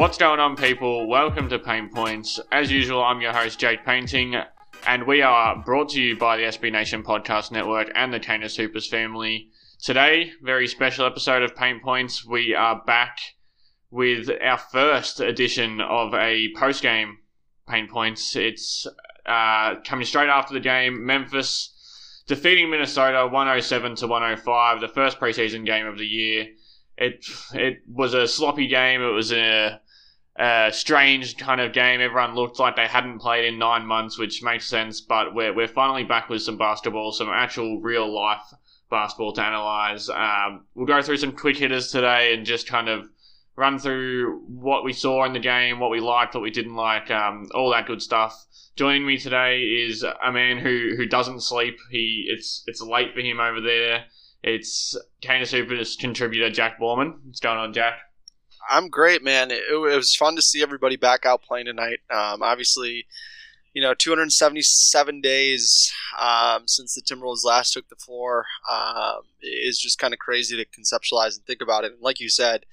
What's going on, people? Welcome to Pain Points. As usual, I'm your host, Jake Painting, and we are brought to you by the SB Nation Podcast Network and the Canis Hoopus family. Today, very special episode of Pain Points. We are back with our first edition of a post game Pain Points. It's uh, coming straight after the game. Memphis defeating Minnesota 107 to 105, the first preseason game of the year. It it was a sloppy game. It was a strange kind of game. Everyone looked like they hadn't played in nine months, which makes sense. But we're we're finally back with some basketball, some actual real life basketball to analyze. Um, we'll go through some quick hitters today and just kind of run through what we saw in the game, what we liked, what we didn't like, um, all that good stuff. Joining me today is a man who, who doesn't sleep. He it's it's late for him over there. It's Canis Hoopus contributor Jack Borman. What's going on, Jack? I'm great, man. It, it, was fun to see everybody back out playing tonight. Um, obviously, you know, 277 days um, since the Timberwolves last took the floor um, is just kind of crazy to conceptualize and think about it. And like you said,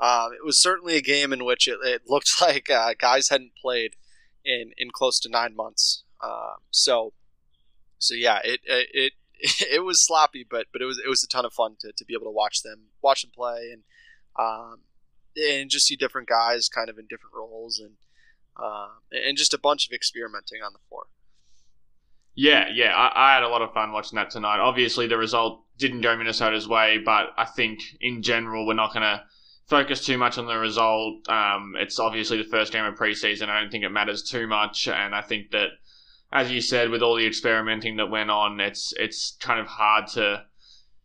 um, it was certainly a game in which it, it looked like uh, guys hadn't played in in close to nine months. Um, so, so yeah, it it it was sloppy, but but it was it was a ton of fun to, to be able to watch them watch them play and um, and just see different guys kind of in different roles and uh, and just a bunch of experimenting on the floor. Yeah, yeah, I, I, had a lot of fun watching that tonight. Obviously, the result didn't go Minnesota's way, but I think in general we're not going to focus too much on the result. Um, it's obviously the first game of preseason. I don't think it matters too much, and I think that, as you said, with all the experimenting that went on, it's it's kind of hard to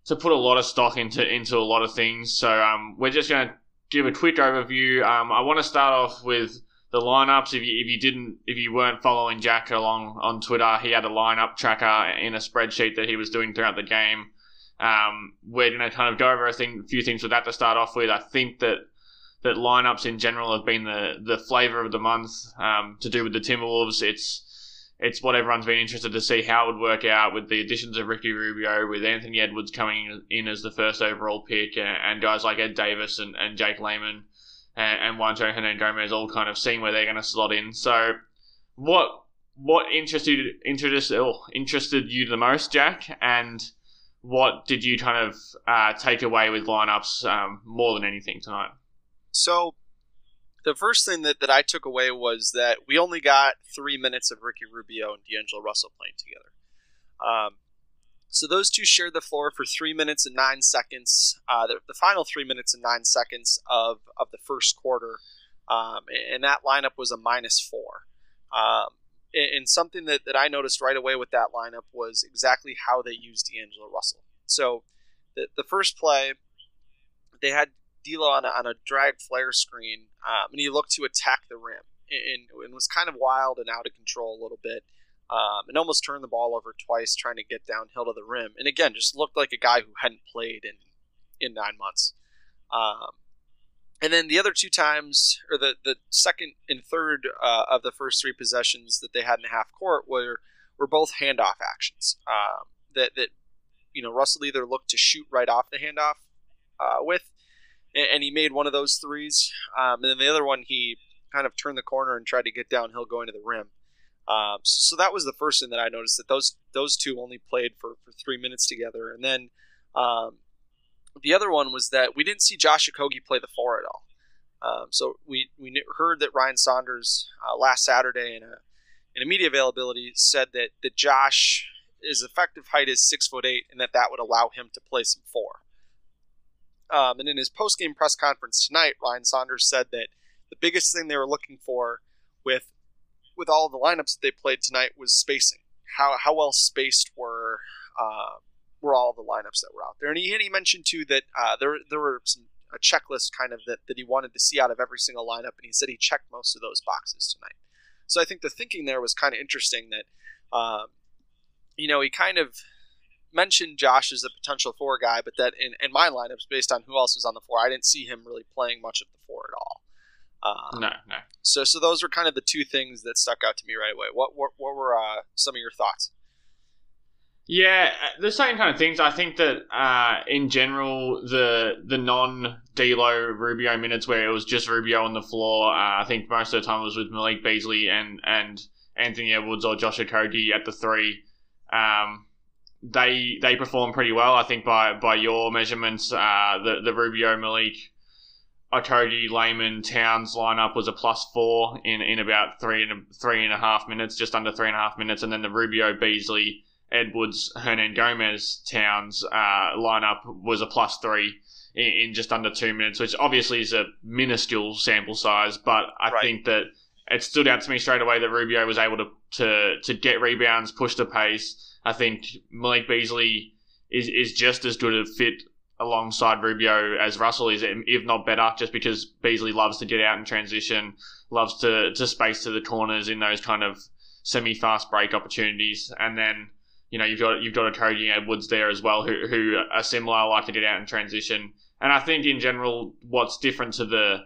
to put a lot of stock into into a lot of things. So um, we're just going to give a quick overview. Um, I want to start off with the lineups. If you if you didn't if you weren't following Jack along on Twitter, he had a lineup tracker in a spreadsheet that he was doing throughout the game. Um, we're going to kind of go over a, thing, few things with that to start off with. I think that that lineups in general have been the the flavor of the month um, to do with the Timberwolves. It's it's what everyone's been interested to see how it would work out with the additions of Ricky Rubio, with Anthony Edwards coming in as the first overall pick, and guys like Ed Davis and, and Jake Layman and, and Juancho Hernangomez all kind of seeing where they're going to slot in. So, what what interested interested oh, interested you the most, Jack? And what did you kind of uh, take away with lineups um, more than anything tonight? So the first thing that, that I took away was that we only got three minutes of Ricky Rubio and D'Angelo Russell playing together. Um, so those two shared the floor for three minutes and nine seconds, uh, the, the, final three minutes and nine seconds of, of the first quarter. Um, and that lineup was a minus four. Um, and something that, that I noticed right away with that lineup was exactly how they used D'Angelo Russell. So the, the first play, they had D'Lo on a, on a drag flare screen, um, and he looked to attack the rim, and, and, was kind of wild and out of control a little bit, um, and almost turned the ball over twice trying to get downhill to the rim. And again, just looked like a guy who hadn't played in in nine months. Um, and then the other two times, or the, the second and third uh, of the first three possessions that they had in the half court were were both handoff actions. Um, that that you know Russell either looked to shoot right off the handoff uh, with, and, he made one of those threes. Um, and then the other one, he kind of turned the corner and tried to get downhill going to the rim. Um, so, so, that was the first thing that I noticed that those those two only played for, for three minutes together. And then um, the other one was that we didn't see Josh Okogie play the four at all. Um, so we, we heard that Ryan Saunders uh, last Saturday in a in a media availability said that that Josh his effective height is six foot eight and that that would allow him to play some four. Um, and in his post game press conference tonight, Ryan Saunders said that the biggest thing they were looking for with with all the lineups that they played tonight was spacing. How how well spaced were uh, were all the lineups that were out there? And he, and he mentioned too that uh, there there were some a checklist kind of that, that he wanted to see out of every single lineup, and he said he checked most of those boxes tonight. So I think the thinking there was kind of interesting that, um, you know, he kind of mentioned Josh as a potential four guy, but that in, in my lineups, based on who else was on the floor, I didn't see him really playing much of the four at all. Um, no, no. So, so those were kind of the two things that stuck out to me right away. What, what, what were uh, some of your thoughts? Yeah, uh, the same kind of things. I think that uh, in general, the the non D'Lo Rubio minutes where it was just Rubio on the floor, uh, I think most of the time it was with Malik Beasley and and Anthony Edwards or Josh Okogie at the three. Um, they they performed pretty well. I think by by your measurements, uh, the the Rubio Malik. Okogie, Layman, Towns lineup was a plus four in, in about three and a, three and a half minutes, just under three and a half minutes, and then the Rubio Beasley Edwards, Hernangomez, Towns uh, lineup was a plus three in, in, just under two minutes, which obviously is a minuscule sample size, but I right. think that it stood out to me straight away that Rubio was able to, to, to get rebounds, push the pace. I think Malik Beasley is, is just as good a fit alongside Rubio as Russell is, if not better, just because Beasley loves to get out in transition, loves to, to space to the corners in those kind of semi fast break opportunities. And then you know, you've got you've got Okogie Edwards there as well, who who are similar, like to get out and transition. And I think in general, what's different to the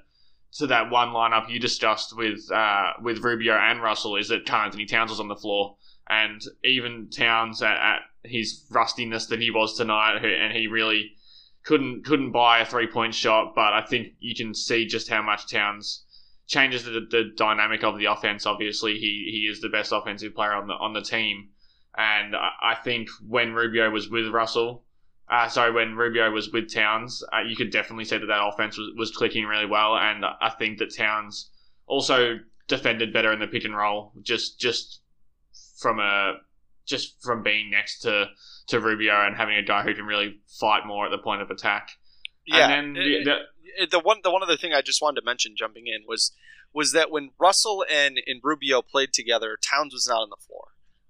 to that one lineup you discussed with uh, with Rubio and Russell is that Karl-Anthony Towns was on the floor, and even Towns at, at his rustiness that he was tonight, and he really couldn't couldn't buy a three point shot. But I think you can see just how much Towns changes the, the dynamic of the offense. Obviously, he he is the best offensive player on the on the team. And I I think when Rubio was with Russell, uh, sorry, when Rubio was with Towns, uh, you could definitely see that that offense was, was clicking really well. And I think that Towns also defended better in the pick and roll, just just from a just from being next to to Rubio and having a guy who can really fight more at the point of attack. Yeah, and then the, the, the one the one other thing I just wanted to mention jumping in was was that when Russell and, and Rubio played together, Towns was not on the floor.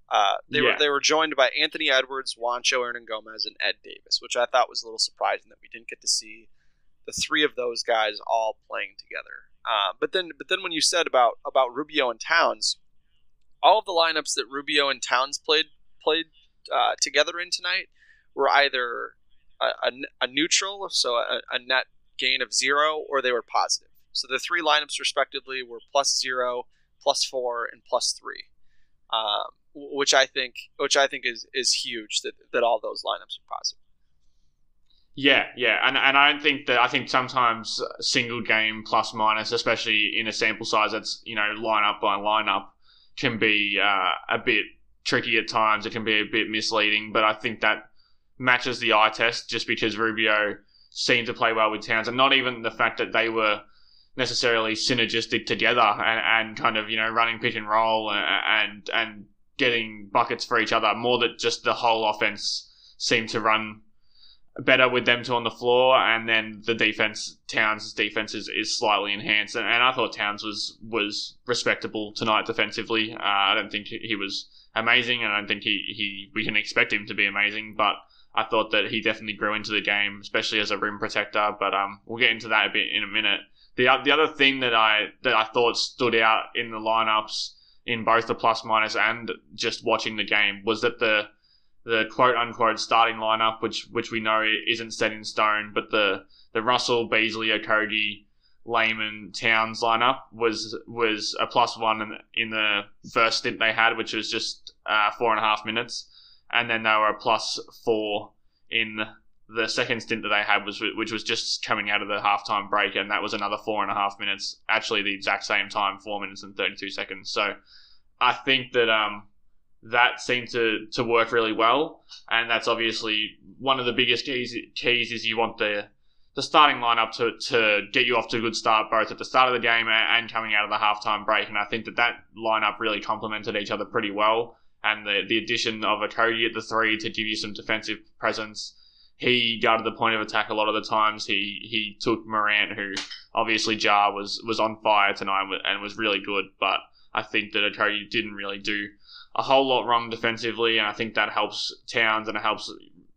Uh, they yeah. were they were joined by Anthony Edwards, Wancho Juancho Hernangomez, and Ed Davis, which I thought was a little surprising that we didn't get to see the three of those guys all playing together. Uh, but then but then when you said about about Rubio and Towns, all of the lineups that Rubio and Towns played played uh, together in tonight were either a, a, a neutral, so a, a net gain of zero, or they were positive. So the three lineups respectively were plus zero, plus four, and plus three. Um, which I think which I think is is huge that that all those lineups are positive. Yeah, yeah, and and I don't think that I think sometimes single game plus minus, especially in a sample size that's you know lineup by lineup, can be uh, a bit tricky at times. It can be a bit misleading, but I think that matches the eye test just because Rubio seemed to play well with Towns, and not even the fact that they were necessarily synergistic together and, and kind of you know running pick and roll and and, and getting buckets for each other more that just the whole offense seemed to run better with them two on the floor, and then the defense, Towns' defense is, is slightly enhanced, and, and I thought Towns was was respectable tonight defensively. Uh, I don't think he was amazing, and I don't think he, he we can expect him to be amazing, but I thought that he definitely grew into the game, especially as a rim protector. But um, we'll get into that a bit in a minute. The the other thing that I that I thought stood out in the lineups in both the plus minus and just watching the game was that the the quote unquote starting lineup, which which we know isn't set in stone, but the the Russell, Beasley, Okogie, Layman, Towns lineup was was a plus one in, in the first stint they had, which was just uh, four and a half minutes, and then they were a plus four in the second stint that they had was which was just coming out of the halftime break, and that was another four and a half minutes. Actually, the exact same time, four minutes and thirty two seconds. So, I think that um, that seemed to to work really well, and that's obviously one of the biggest keys. Keys is you want the the starting lineup to, to get you off to a good start both at the start of the game and coming out of the halftime break. And I think that that lineup really complemented each other pretty well. And the, the addition of Okogie at the three to give you some defensive presence he guarded the point of attack a lot of the times. He he took Morant, who obviously Ja was was on fire tonight and was really good, but I think that Okogie didn't really do a whole lot wrong defensively, and I think that helps Towns and it helps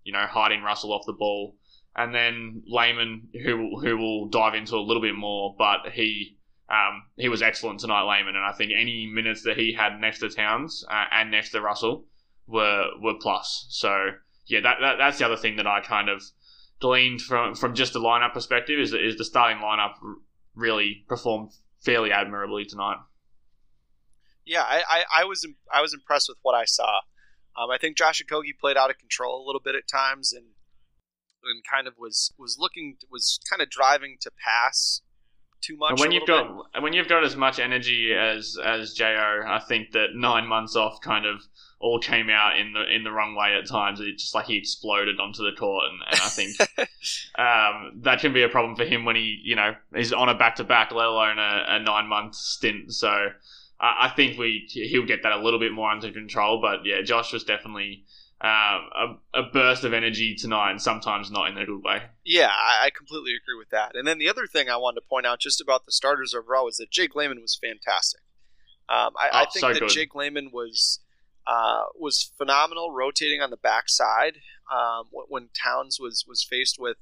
you know hiding Russell off the ball. And then Layman, who who will dive into a little bit more, but he um, he was excellent tonight, Layman, and I think any minutes that he had next to Towns uh, and next to Russell were were plus. So yeah, that, that that's the other thing that I kind of gleaned from from just the lineup perspective is is the starting lineup really performed fairly admirably tonight. Yeah, I, I, I was I was impressed with what I saw. Um, I think Josh Okogie played out of control a little bit at times, and and kind of was was looking was kind of driving to pass too much. And when you've got bit. when you've got as much energy as as Jo, I think that nine months off kind of all came out in the in the wrong way at times. It just like he exploded onto the court, and, and I think um, that can be a problem for him when he you know is on a back to back, let alone a, a nine month stint. So I, I think we he'll get that a little bit more under control. But yeah, Josh was definitely. Um, a, a, burst of energy tonight, and sometimes not in a good way. Yeah, I, I, completely agree with that. And then the other thing I wanted to point out just about the starters overall is that Jake Layman was fantastic. Um, I, oh, I, think so that good. Jake Layman was uh, was phenomenal rotating on the backside um, when Towns was was faced with,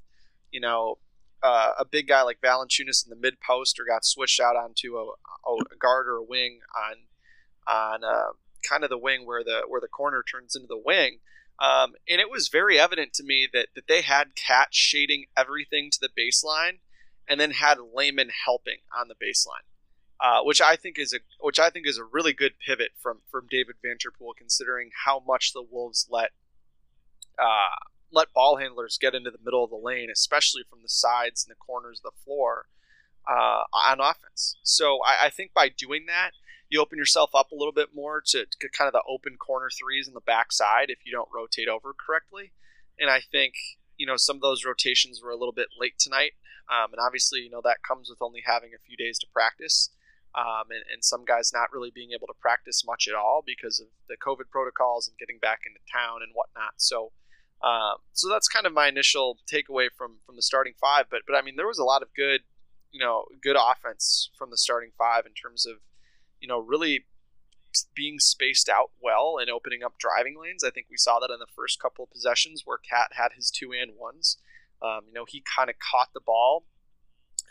you know, uh, a big guy like Valanciunas in the mid post or got switched out onto a, a guard or a wing on on uh, kind of the wing where the where the corner turns into the wing. Um, and it was very evident to me that, that they had Cat shading everything to the baseline and then had Layman helping on the baseline uh, which I think is a which I think is a really good pivot from from David Vanterpool, considering how much the Wolves let uh, let ball handlers get into the middle of the lane, especially from the sides and the corners of the floor uh, on offense. So I, I, think by doing that, you open yourself up a little bit more to, to kind of the open corner threes in the backside if you don't rotate over correctly. And I think you know some of those rotations were a little bit late tonight, um, and obviously you know that comes with only having a few days to practice um, and, and some guys not really being able to practice much at all because of the COVID protocols and getting back into town and whatnot. So, um, so that's kind of my initial takeaway from from the starting five. But but I mean, there was a lot of good, you know, good offense from the starting five in terms of, you know, really being spaced out well and opening up driving lanes. I think we saw that in the first couple of possessions where Cat had his two and ones. Um, you know, he kind of caught the ball.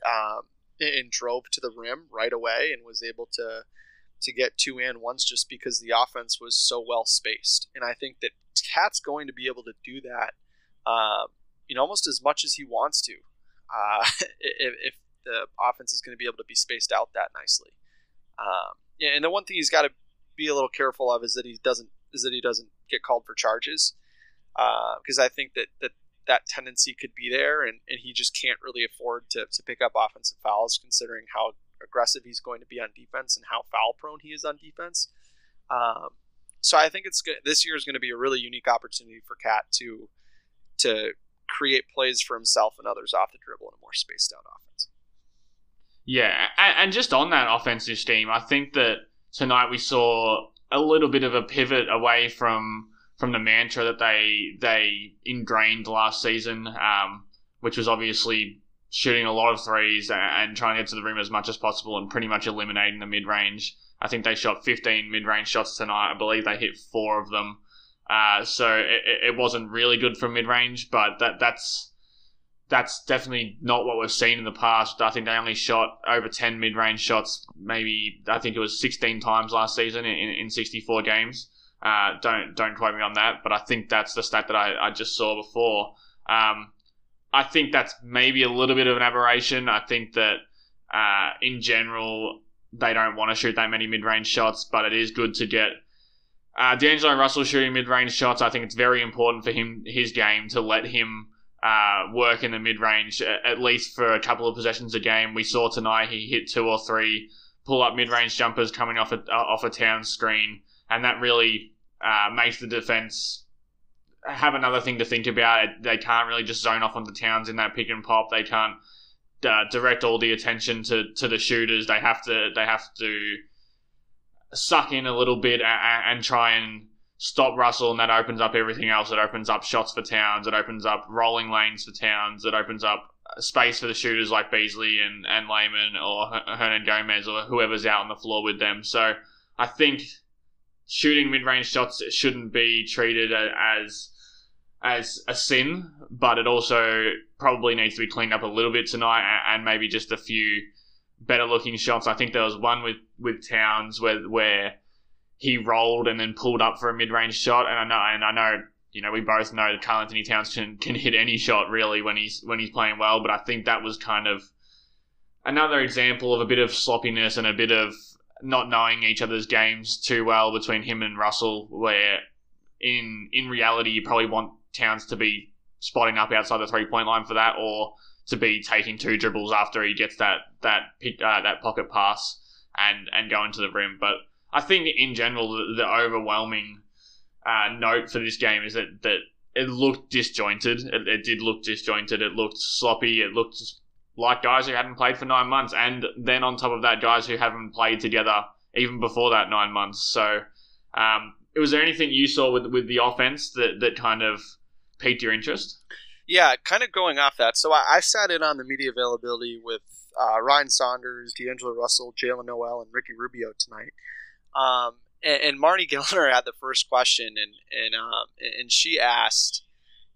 Um, and drove to the rim right away and was able to to get two and ones just because the offense was so well spaced. And I think that Cat's going to be able to do that, um, you know, almost as much as he wants to, uh, if, if, the offense is going to be able to be spaced out that nicely. Um, yeah, and the one thing he's got to be a little careful of is that he doesn't is that he doesn't get called for charges because uh, I think that that that tendency could be there, and, and he just can't really afford to, to pick up offensive fouls considering how aggressive he's going to be on defense and how foul prone he is on defense. Um, so I think it's good. This year is going to be a really unique opportunity for Cat to to create plays for himself and others off the dribble in a more spaced out offense. Yeah, and just on that offensive steam, I think that tonight we saw a little bit of a pivot away from from the mantra that they they ingrained last season, um, which was obviously shooting a lot of threes and, and trying to get to the rim as much as possible and pretty much eliminating the mid range. I think they shot 15 mid range shots tonight. I believe they hit four of them. Uh, so it, it wasn't really good from mid range, but that that's that's definitely not what we've seen in the past. I think they only shot over 10 mid range shots, maybe I think it was 16 times last season in, in 64 games. Uh, don't don't quote me on that, but I think that's the stat that I, I just saw before. Um, I think that's maybe a little bit of an aberration. I think that uh, in general they don't want to shoot that many mid-range shots, but it is good to get uh, D'Angelo Russell shooting mid-range shots. I think it's very important for him his game to let him uh, work in the mid-range at least for a couple of possessions a game. We saw tonight he hit two or three pull-up mid-range jumpers coming off a off a town screen and that really uh, makes the defense have another thing to think about. They can't really just zone off on the Towns in that pick and pop. They can't uh, direct all the attention to, to the shooters. They have to they have to suck in a little bit and, and try and stop Russell, and that opens up everything else. It opens up shots for Towns. It opens up rolling lanes for Towns. It opens up space for the shooters like Beasley and, and Layman or Hernangomez or whoever's out on the floor with them. So I think shooting mid range shots shouldn't be treated as as a sin, but it also probably needs to be cleaned up a little bit tonight and maybe just a few better looking shots. I think there was one with, with Towns where where he rolled and then pulled up for a mid range shot, and I know and I know you know we both know that Karl Anthony Towns can, can hit any shot really when he's when he's playing well, but I think that was kind of another example of a bit of sloppiness and a bit of not knowing each other's games too well between him and Russell, where in in reality you probably want Towns to be spotting up outside the three point line for that, or to be taking two dribbles after he gets that that uh, that pocket pass and and going to the rim. But I think in general the, the overwhelming uh, note for this game is that that it looked disjointed. It, it, did look disjointed. It looked sloppy. It looked like guys who hadn't played for nine months, and then on top of that, guys who haven't played together even before that nine months. So, um, was there anything you saw with with the offense that that kind of piqued your interest? Yeah, kind of going off that. So I, I sat in on the media availability with uh, Ryan Saunders, D'Angelo Russell, Jaylen Nowell, and Ricky Rubio tonight. Um, and, and Marney Gellner had the first question, and and um, and she asked,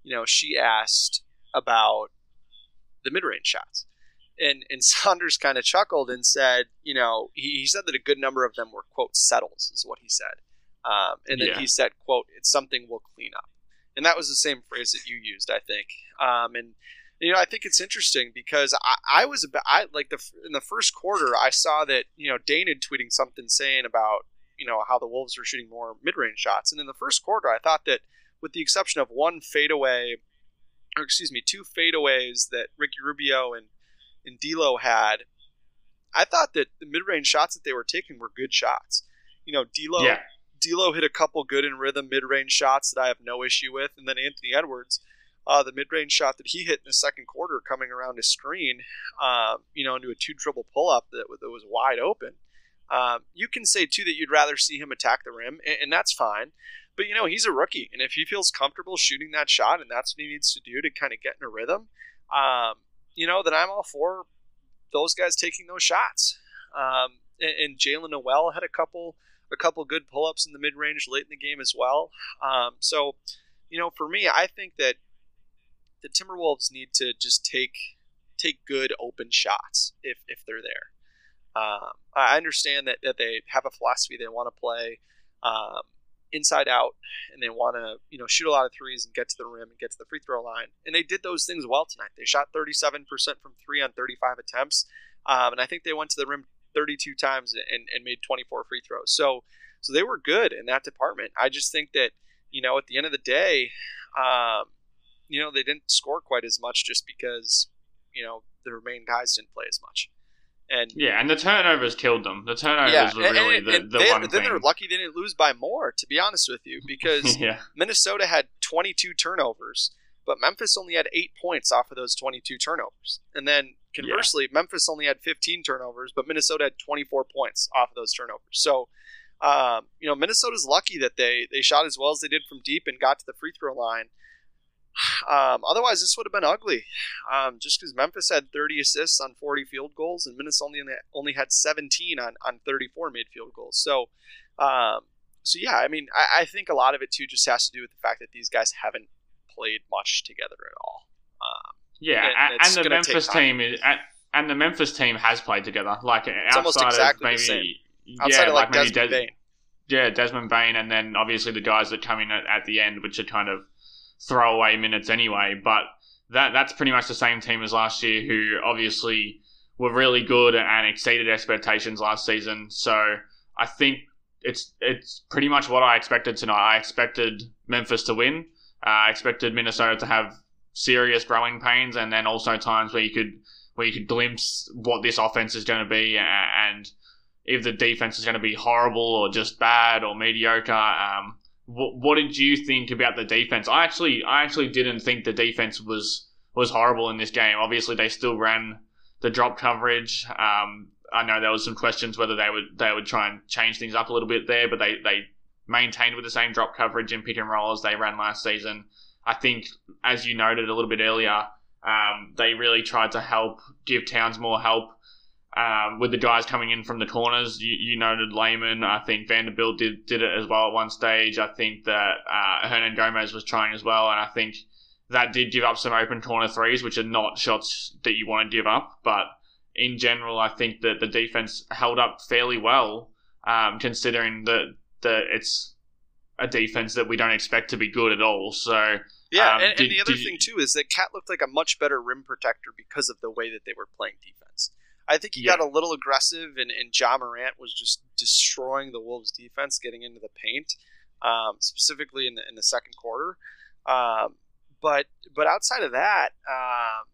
you know, she asked about the mid range shots. And, and Saunders kind of chuckled and said, you know, he, he, said that a good number of them were, quote, settles, is what he said. Um, and then yeah. he said, quote, it's something we'll clean up and that was the same phrase that you used, I think. Um, and you know, I think it's interesting because I, I was about, I like the in the first quarter, I saw that you know Dane had tweeting something saying about you know how the Wolves were shooting more mid range shots, and in the first quarter, I thought that with the exception of one fadeaway, or excuse me, two fadeaways that Ricky Rubio and and D'Lo had, I thought that the mid range shots that they were taking were good shots. You know, D'Lo. Yeah D'Lo hit a couple good in rhythm mid range shots that I have no issue with, and then Anthony Edwards, uh, the mid range shot that he hit in the second quarter, coming around his screen, uh, you know, into a two dribble pull up that, that was wide open. Um, you can say too that you'd rather see him attack the rim, and, and that's fine. But you know, he's a rookie, and if he feels comfortable shooting that shot, and that's what he needs to do to kind of get in a rhythm, um, you know, then I'm all for those guys taking those shots. Um, and, and Jaylen Nowell had a couple a couple good pull ups in the mid range late in the game as well. Um, so, you know, for me, I think that the Timberwolves need to just take take good open shots if, if they're there. Um, I understand that, that they have a philosophy they want to play um, inside out and they want to you know shoot a lot of threes and get to the rim and get to the free throw line and they did those things well tonight they shot 37% from three on 35 attempts um, and i think they went to the rim 32 times and, and made 24 free throws. So so they were good in that department. I just think that you know at the end of the day, um, you know they didn't score quite as much just because you know the main guys didn't play as much. And yeah, and the turnovers killed them. The turnovers yeah, were and, really and, the, the they, one then thing. they're lucky they didn't lose by more. To be honest with you, because yeah. Minnesota had 22 turnovers, but Memphis only had eight points off of those 22 turnovers. And then Conversely, yeah. Memphis only had 15 turnovers, but Minnesota had 24 points off of those turnovers. So, um, you know, Minnesota's lucky that they they shot as well as they did from deep and got to the free throw line. Um, otherwise, this would have been ugly. Um, just because Memphis had 30 assists on 40 field goals, and Minnesota only, only had 17 on, on 34 made field goals. So, um, so yeah, I mean, I, I, think a lot of it too just has to do with the fact that these guys haven't played much together at all. Yeah, and, and the Memphis team is, and the Memphis team has played together. Like it's outside exactly of maybe, yeah, like, like maybe Desmond Bane. Yeah, Desmond Bane, and then obviously the guys that come in at, at the end, which are kind of throwaway minutes anyway. But that that's pretty much the same team as last year, who obviously were really good and exceeded expectations last season. So I think it's it's pretty much what I expected tonight. I expected Memphis to win. Uh, I expected Minnesota to have serious growing pains, and then also times where you could where you could glimpse what this offense is going to be, and if the defense is going to be horrible or just bad or mediocre. Um, what, what did you think about the defense? I actually I actually didn't think the defense was was horrible in this game. Obviously, they still ran the drop coverage. Um, I know there was some questions whether they would they would try and change things up a little bit there, but they they maintained with the same drop coverage and pick and roll as they ran last season. I think, as you noted a little bit earlier, um, they really tried to help give Towns more help um, with the guys coming in from the corners. You, you, noted Layman. I think Vanderbilt did did it as well at one stage. I think that uh, Hernangomez was trying as well, and I think that did give up some open corner threes, which are not shots that you want to give up. But in general, I think that the defense held up fairly well, um, considering that that it's a defense that we don't expect to be good at all. So yeah, um, and, did, and, the other thing too is that Cat looked like a much better rim protector because of the way that they were playing defense. I think he yeah. got a little aggressive, and, and Ja Morant was just destroying the Wolves' defense, getting into the paint, um, specifically in the in the second quarter. Um, but but outside of that, um,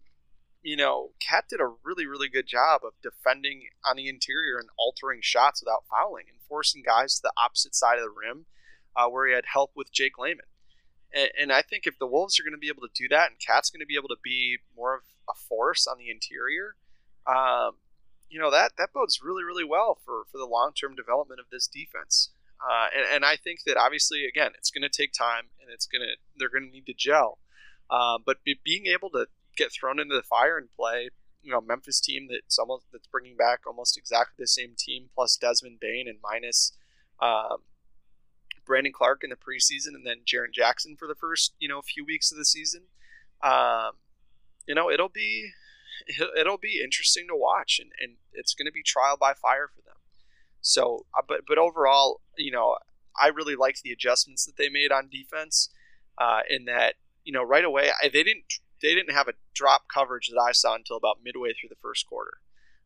you know, Cat did a really really good job of defending on the interior and altering shots without fouling and forcing guys to the opposite side of the rim, uh, where he had help with Jake Layman. And, and I think if the Wolves are going to be able to do that, and Cat's going to be able to be more of a force on the interior, um, you know that that bodes really really well for for the long term development of this defense. Uh, and, and, I think that obviously again it's going to take time and it's going to they're going to need to gel. Uh, but be, being able to get thrown into the fire and play, you know, Memphis team that's almost that's bringing back almost exactly the same team plus Desmond Bane and minus um, Brandon Clarke in the preseason and then Jaren Jackson for the first you know few weeks of the season. Um, you know, it'll be it'll be interesting to watch, and, and it's going to be trial by fire for them. So, uh, but but overall, you know, I really liked the adjustments that they made on defense. Uh, in that, you know, right away I, they didn't they didn't have a drop coverage that I saw until about midway through the first quarter.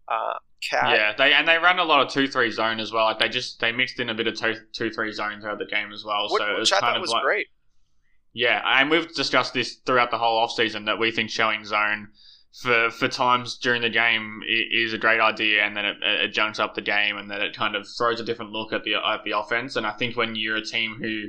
Uh, Cat, yeah, they and they run a lot of two three zone as well. Like they just they mixed in a bit of two two three zone throughout the game as well. What, so it was kind of was like, great. Yeah, and we've discussed this throughout the whole offseason that we think showing zone for for times during the game is a great idea, and then it, it junks up the game, and then it kind of throws a different look at the at the offense. And I think when you're a team who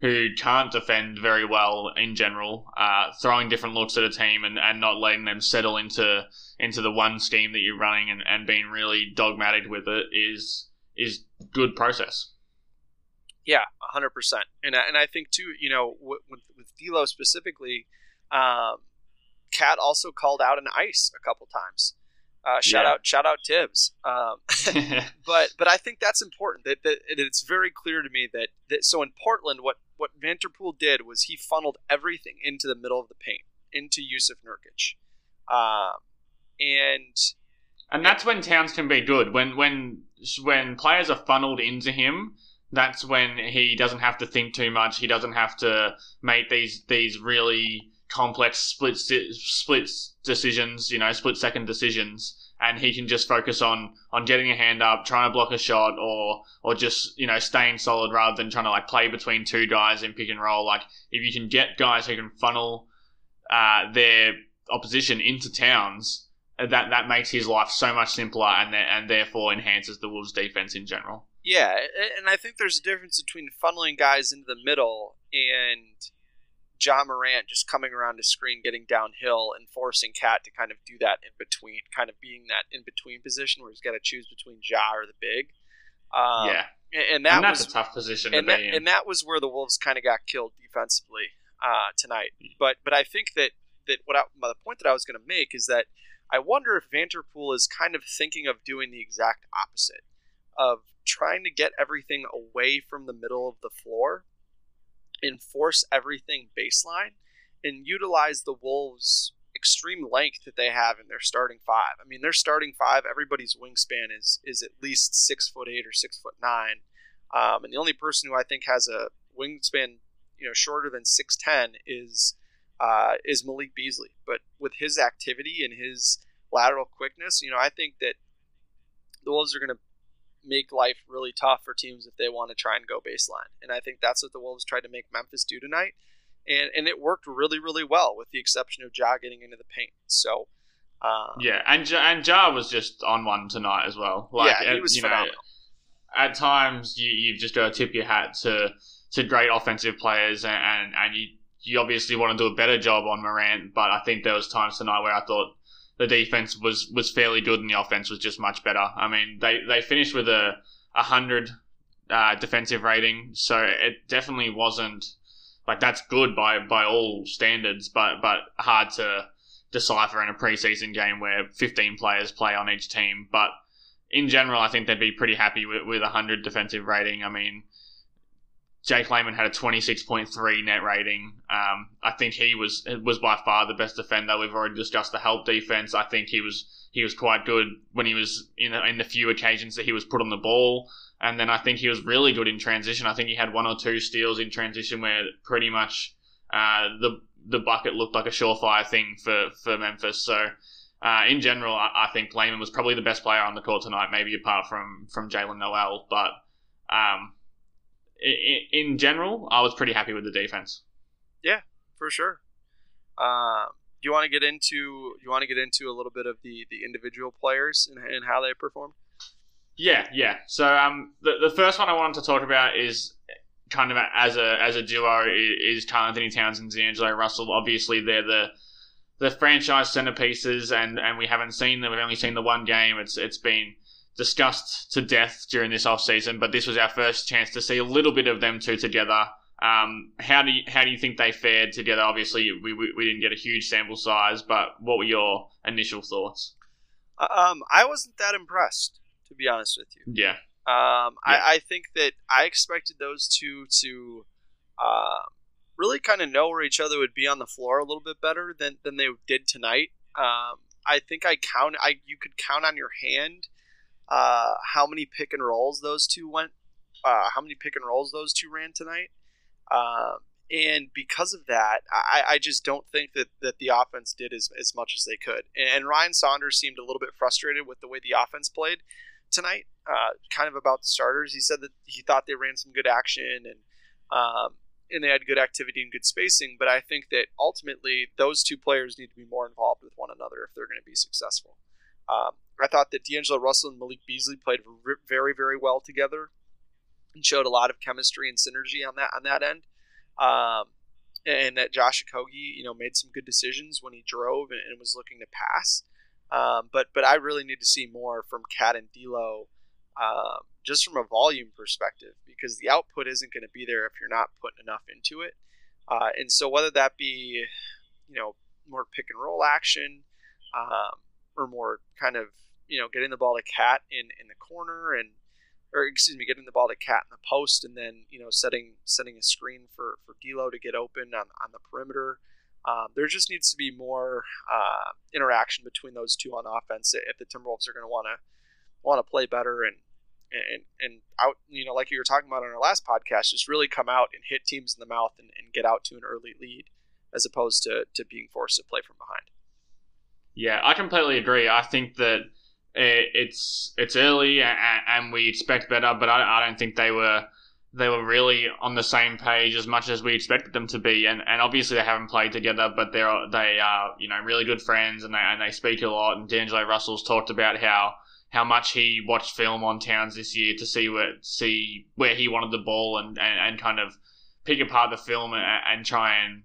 who can't defend very well in general, uh, throwing different looks at a team and, and not letting them settle into into the one scheme that you're running and, and being really dogmatic with it is is good process. Yeah, hundred percent. And and I think too, you know, with with D'Lo specifically, um, Cat also called out an ice a couple times. Uh, shout yeah. out, shout out Thibs. Um, but but I think that's important. That, that it's very clear to me that, that so in Portland, what what Vanterpool did was he funneled everything into the middle of the paint into Jusuf Nurkic, um, and and that's when Towns can be good. When when when players are funneled into him, that's when he doesn't have to think too much. He doesn't have to make these these really complex split split decisions, you know, split second decisions, and he can just focus on on getting a hand up, trying to block a shot, or or just you know staying solid rather than trying to like play between two guys in pick and roll. Like if you can get guys who can funnel uh, their opposition into Towns, that that makes his life so much simpler, and and therefore enhances the Wolves' defense in general. Yeah, and I think there's a difference between funneling guys into the middle and Ja Morant just coming around the screen, getting downhill, and forcing Cat to kind of do that in between, kind of being that in between position where he's got to choose between Ja or the big. Um, yeah, and that and that's was a tough position and to that, be in. And that was where the Wolves kind of got killed defensively uh, tonight. But but I think that that what I, the point that I was going to make is that I wonder if Vanterpool is kind of thinking of doing the exact opposite of trying to get everything away from the middle of the floor enforce everything baseline and utilize the Wolves' extreme length that they have in their starting five. I mean, their starting five, everybody's wingspan is is at least six foot eight or six foot nine, um, and the only person who I think has a wingspan you know shorter than six ten is uh, is Malik Beasley. But with his activity and his lateral quickness, you know, I think that the Wolves are going to make life really tough for teams if they want to try and go baseline. And I think that's what the Wolves tried to make Memphis do tonight. And, and it worked really, really well, with the exception of Ja getting into the paint. So, um, yeah, and ja, and Ja was just on one tonight as well. Like, yeah, he was you phenomenal. Know, at times, you, you've just got to tip your hat to to great offensive players, and, and, and you you obviously want to do a better job on Morant. But I think there was times tonight where I thought the defense was was fairly good and the offense was just much better. I mean, they they finished with a hundred uh, defensive rating, so it definitely wasn't like that's good by by all standards, but but hard to decipher in a preseason game where 15 players play on each team. But in general, I think they'd be pretty happy with with 100 defensive rating. I mean. Jake Layman had a 26.3 net rating. Um, I think he was was by far the best defender. We've already discussed the help defense. I think he was he was quite good when he was in in the few occasions that he was put on the ball. And then I think he was really good in transition. I think he had one or two steals in transition where pretty much uh, the the bucket looked like a surefire thing for, for Memphis. So uh, in general, I, I, think Layman was probably the best player on the court tonight, maybe apart from from Jaylen Nowell. But um, in, general, I was pretty happy with the defense. Yeah, for sure. Um, do you want to get into you want to get into a little bit of the the individual players and, and how they performed? Yeah, yeah. So um, the the first one I wanted to talk about is kind of as a as a duo is Karl-Anthony Towns and D'Angelo Russell. Obviously, they're the the franchise centerpieces, and and we haven't seen them. We've only seen the one game. It's it's been discussed to death during this off season, but this was our first chance to see a little bit of them two together. Um, how do you, how do you think they fared together? Obviously, we, we, we didn't get a huge sample size, but what were your initial thoughts? Uh, um, I wasn't that impressed, to be honest with you. Yeah. Um, yeah. I, I think that I expected those two to uh, really kind of know where each other would be on the floor a little bit better than, than they did tonight. Um, I think I count. I you could count on your hand uh, how many pick and rolls those two went. Uh, how many pick and rolls those two ran tonight? Um, and because of that, I, I, just don't think that, that the offense did as, as much as they could. And Ryan Saunders seemed a little bit frustrated with the way the offense played tonight, uh, kind of about the starters. He said that he thought they ran some good action and um, and they had good activity and good spacing. But I think that ultimately those two players need to be more involved with one another if they're going to be successful. Um, I thought that D'Angelo Russell and Malik Beasley played very, very well together and showed a lot of chemistry and synergy on that on that end. Um, and that Josh Okogie, you know, made some good decisions when he drove and, and was looking to pass. Um, but but I really need to see more from Cat and D'Lo, um, just from a volume perspective, because the output isn't going to be there if you're not putting enough into it. Uh, and so whether that be, you know, more pick and roll action, um, or more kind of you know getting the ball to Cat in in the corner and or excuse me, getting the ball to Cat in the post, and then you know setting setting a screen for for D'Lo to get open on on the perimeter. Um, there just needs to be more uh, interaction between those two on offense if the Timberwolves are going to want to want to play better and and and out you know like you were talking about on our last podcast, just really come out and hit teams in the mouth and, and get out to an early lead as opposed to to being forced to play from behind. Yeah, I completely agree. I think that it's it's early and we expect better, but I, I don't think they were they were really on the same page as much as we expected them to be. And, and obviously they haven't played together, but they're they are you know really good friends and they and they speak a lot. And D'Angelo Russell's talked about how how much he watched film on Towns this year to see where see where he wanted the ball and, and, and kind of pick apart the film and, and try and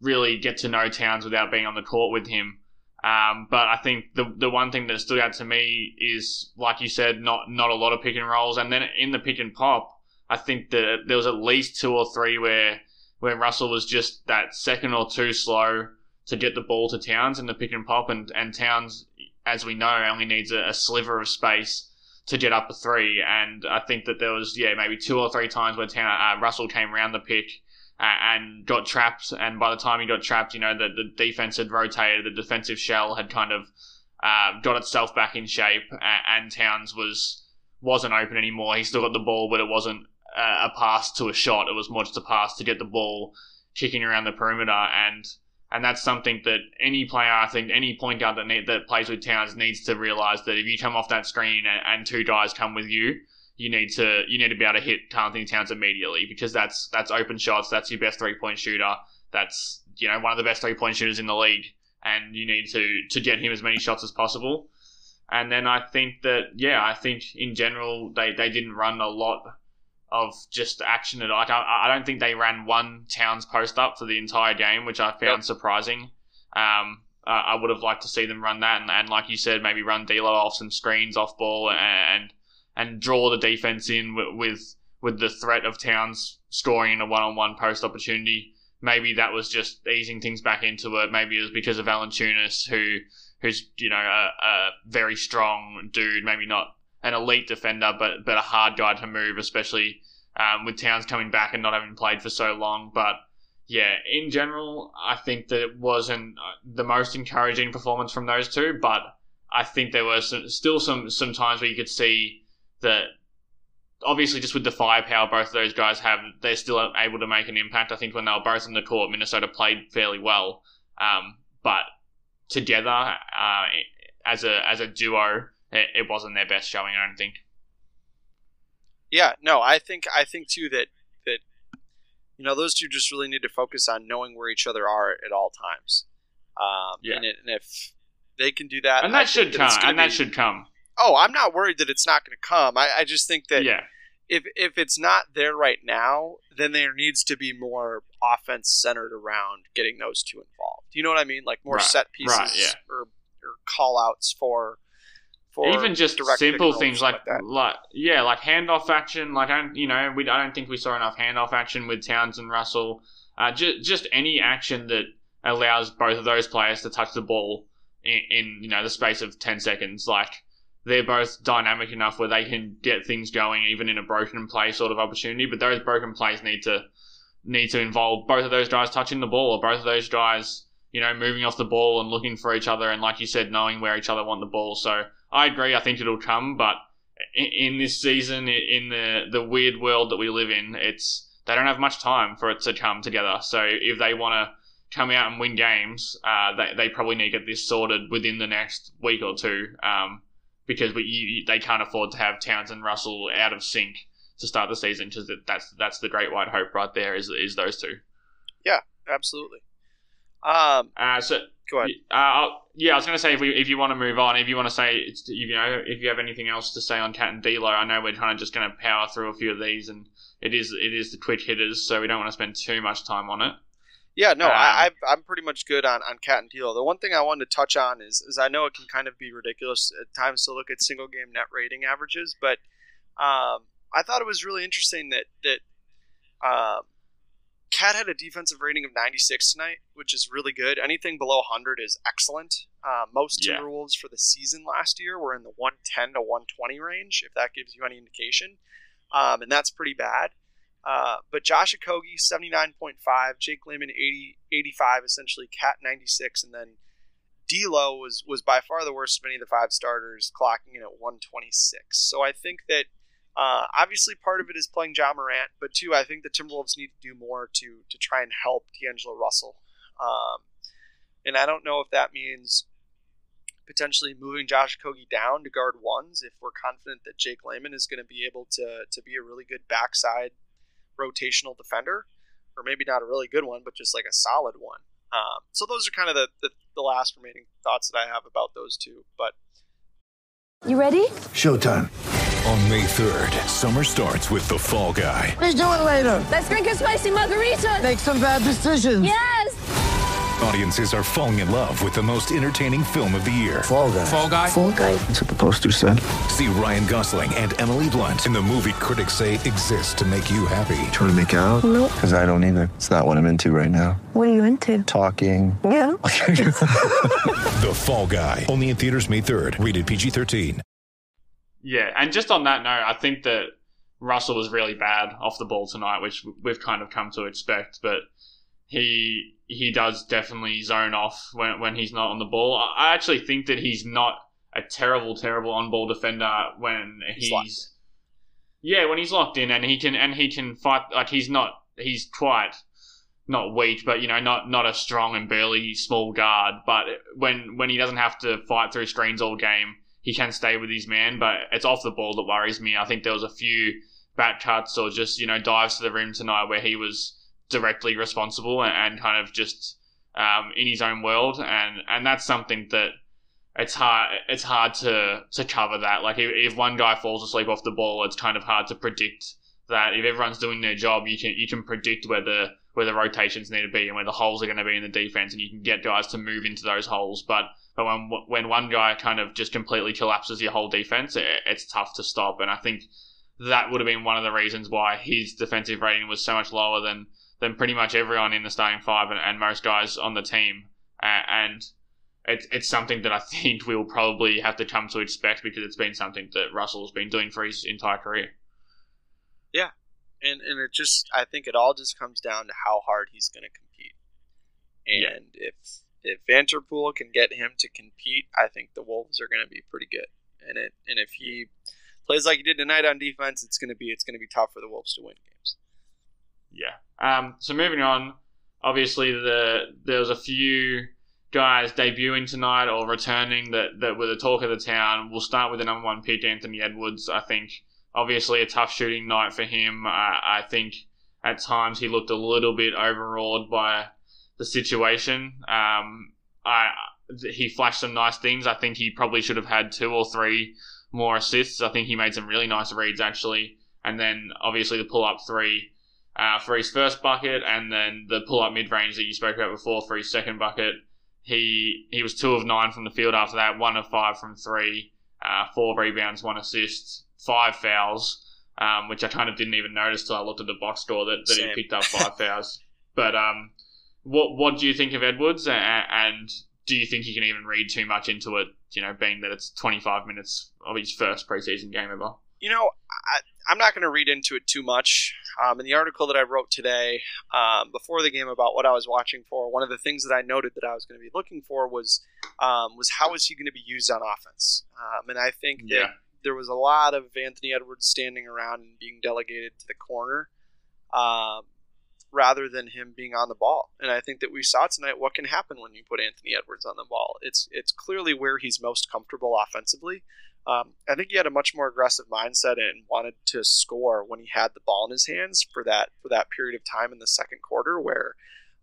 really get to know Towns without being on the court with him. Um, but I think the the one thing that stood out to me is, like you said, not not a lot of pick and rolls, and then in the pick and pop, I think that there was at least two or three where where Russell was just that second or two slow to get the ball to Towns in the pick and pop, and and Towns, as we know, only needs a, a sliver of space to get up a three, and I think that there was yeah maybe two or three times where Town, uh, Russell came around the pick and got trapped. And by the time he got trapped, you know, the, the defense had rotated, the defensive shell had kind of uh, got itself back in shape, and Towns was wasn't open anymore. He still got the ball, but it wasn't a pass to a shot. It was more just a pass to get the ball kicking around the perimeter, and and that's something that any player, I think, any point guard that need, that plays with Towns needs to realize that if you come off that screen and, and two guys come with you, you need to you need to be able to hit Karl-Anthony Towns immediately because that's that's open shots. That's your best three point shooter. That's you know one of the best three point shooters in the league, and you need to to get him as many shots as possible. And then I think that yeah, I think in general they, they didn't run a lot of just action at like I, I don't think they ran one Towns post up for the entire game, which I found yep. surprising. Um, uh, I would have liked to see them run that, and, and like you said, maybe run D'Lo off some screens off ball and and draw the defense in with, with with the threat of Towns scoring in a one-on-one post opportunity. Maybe that was just easing things back into it. Maybe it was because of Valanciunas, who who's you know a, a very strong dude. Maybe not an elite defender, but but a hard guy to move, especially um, with Towns coming back and not having played for so long. But yeah, in general, I think that it wasn't uh, the most encouraging performance from those two, but I think there were some, still some some times where you could see that obviously just with the firepower both of those guys have, they're still able to make an impact. I think when they were both in the court, Minnesota played fairly well, um, but together uh, as a as a duo, it, it wasn't their best showing. I don't think. Yeah, no, I think I think too that that you know those two just really need to focus on knowing where each other are at all times. Um, yeah. and, it, and if they can do that, and that I should come, and be, that should come. Oh, I'm not worried that it's not going to come. I, I just think that yeah. if if it's not there right now, then there needs to be more offense centered around getting those two involved. You know what I mean? Like more right. set pieces right, yeah. or, or call outs for even just simple things like, like, like yeah, like handoff action. Like I, you know, we I don't think we saw enough handoff action with Towns and Russell. Uh, just just any action that allows both of those players to touch the ball in, in you know the space of ten seconds. Like they're both dynamic enough where they can get things going even in a broken play sort of opportunity. But those broken plays need to need to involve both of those guys touching the ball or both of those guys you know moving off the ball and looking for each other and like you said knowing where each other want the ball. So I agree. I think it'll come, but in this season, in the the weird world that we live in, it's they don't have much time for it to come together. So if they want to come out and win games, uh, they they probably need to get this sorted within the next week or two, um, because we, you, they can't afford to have Towns and Russell out of sync to start the season. Because that's that's the great white hope right there. Is is those two? Yeah, absolutely. Um, uh, so Go ahead. Uh, yeah, I was going to say if we, if you want to move on, if you want to say you know if you have anything else to say on Cat and D'Lo, I know we're kind of just going to power through a few of these, and it is it is the quick hitters, so we don't want to spend too much time on it. Yeah, no, um, I, I'm pretty much good on, on Cat and D'Lo. The one thing I wanted to touch on is, is I know it can kind of be ridiculous at times to look at single game net rating averages, but um, I thought it was really interesting that that um, Cat had a defensive rating of 96 tonight, which is really good. Anything below 100 is excellent. Uh, most yeah. Timberwolves for the season last year were in the 110 to 120 range, if that gives you any indication. Um, and that's pretty bad. Uh, but Josh Okogie, 79.5, Jake Layman, 80, 85, essentially, Cat 96, and then D'Lo was, was by far the worst of any of the five starters, clocking in at 126. So I think that uh, obviously, part of it is playing Ja Morant, but two, I think the Timberwolves need to do more to to try and help D'Angelo Russell. Um, and I don't know if that means potentially moving Josh Okogie down to guard ones if we're confident that Jake Layman is going to be able to to be a really good backside rotational defender, or maybe not a really good one, but just like a solid one. Um, so those are kind of the, the, the last remaining thoughts that I have about those two. But you ready? Showtime. On May 3rd, summer starts with The Fall Guy. Let's do it later. Let's drink a spicy margarita. Make some bad decisions. Yes. Audiences are falling in love with the most entertaining film of the year. Fall Guy. Fall Guy. Fall Guy. That's what the poster said. See Ryan Gosling and Emily Blunt in the movie critics say exists to make you happy. Trying to make it out? Nope. Because I don't either. It's not what I'm into right now. What are you into? Talking. Yeah. the Fall Guy. Only in theaters May 3rd. Rated PG-13. Yeah, and just on that note, I think that Russell was really bad off the ball tonight, which we've kind of come to expect. But he he does definitely zone off when when he's not on the ball. I actually think that he's not a terrible, terrible on ball defender when he's, he's yeah when he's locked in and he can and he can fight like he's not he's quite not weak, but you know, not not a strong and burly small guard. But when when he doesn't have to fight through screens all game, he can stay with his man, but it's off the ball that worries me. I think there was a few back cuts or just you know dives to the rim tonight where he was directly responsible and, and kind of just um, in his own world, and and that's something that it's hard it's hard to to cover that. Like if, if one guy falls asleep off the ball, it's kind of hard to predict that. If everyone's doing their job, you can you can predict whether where the rotations need to be and where the holes are going to be in the defense, and you can get guys to move into those holes. But but when when one guy kind of just completely collapses your whole defense, it, it's tough to stop. And I think that would have been one of the reasons why his defensive rating was so much lower than than pretty much everyone in the starting five and, and most guys on the team. Uh, and it's it's something that I think we'll probably have to come to expect because it's been something that Russell's been doing for his entire career. Yeah, and and it just I think it all just comes down to how hard he's going to compete. And yeah. if if Vanterpool can get him to compete, I think the Wolves are going to be pretty good. And it and if he plays like he did tonight on defense, it's going to be it's going to be tough for the Wolves to win games. Yeah. Um. So moving on, obviously the there was a few guys debuting tonight or returning that that were the talk of the town. We'll start with the number one pick, Anthony Edwards. I think obviously a tough shooting night for him. I, I think at times he looked a little bit overawed by the situation. Um, I he flashed some nice things. I think he probably should have had two or three more assists. I think he made some really nice reads actually, and then obviously the pull up three. Uh, for his first bucket, and then the pull up mid range that you spoke about before for his second bucket. He he was two of nine from the field after that, one of five from three, uh, four rebounds, one assist, five fouls, um, which I kind of didn't even notice till I looked at the box score that, that he picked up five fouls. But um, what what do you think of Edwards, and do you think he can even read too much into it? You know, being that it's 25 minutes of his first preseason game ever. You know, I, am not going to read into it too much. Um, in the article that I wrote today um, before the game about what I was watching for, one of the things that I noted that I was going to be looking for was um, was how is he going to be used on offense? Um, and I think that yeah. there was a lot of Anthony Edwards standing around and being delegated to the corner. Um, rather than him being on the ball. And I think that we saw tonight what can happen when you put Anthony Edwards on the ball. It's it's clearly where he's most comfortable offensively. Um, I think he had a much more aggressive mindset and wanted to score when he had the ball in his hands for that for that period of time in the second quarter where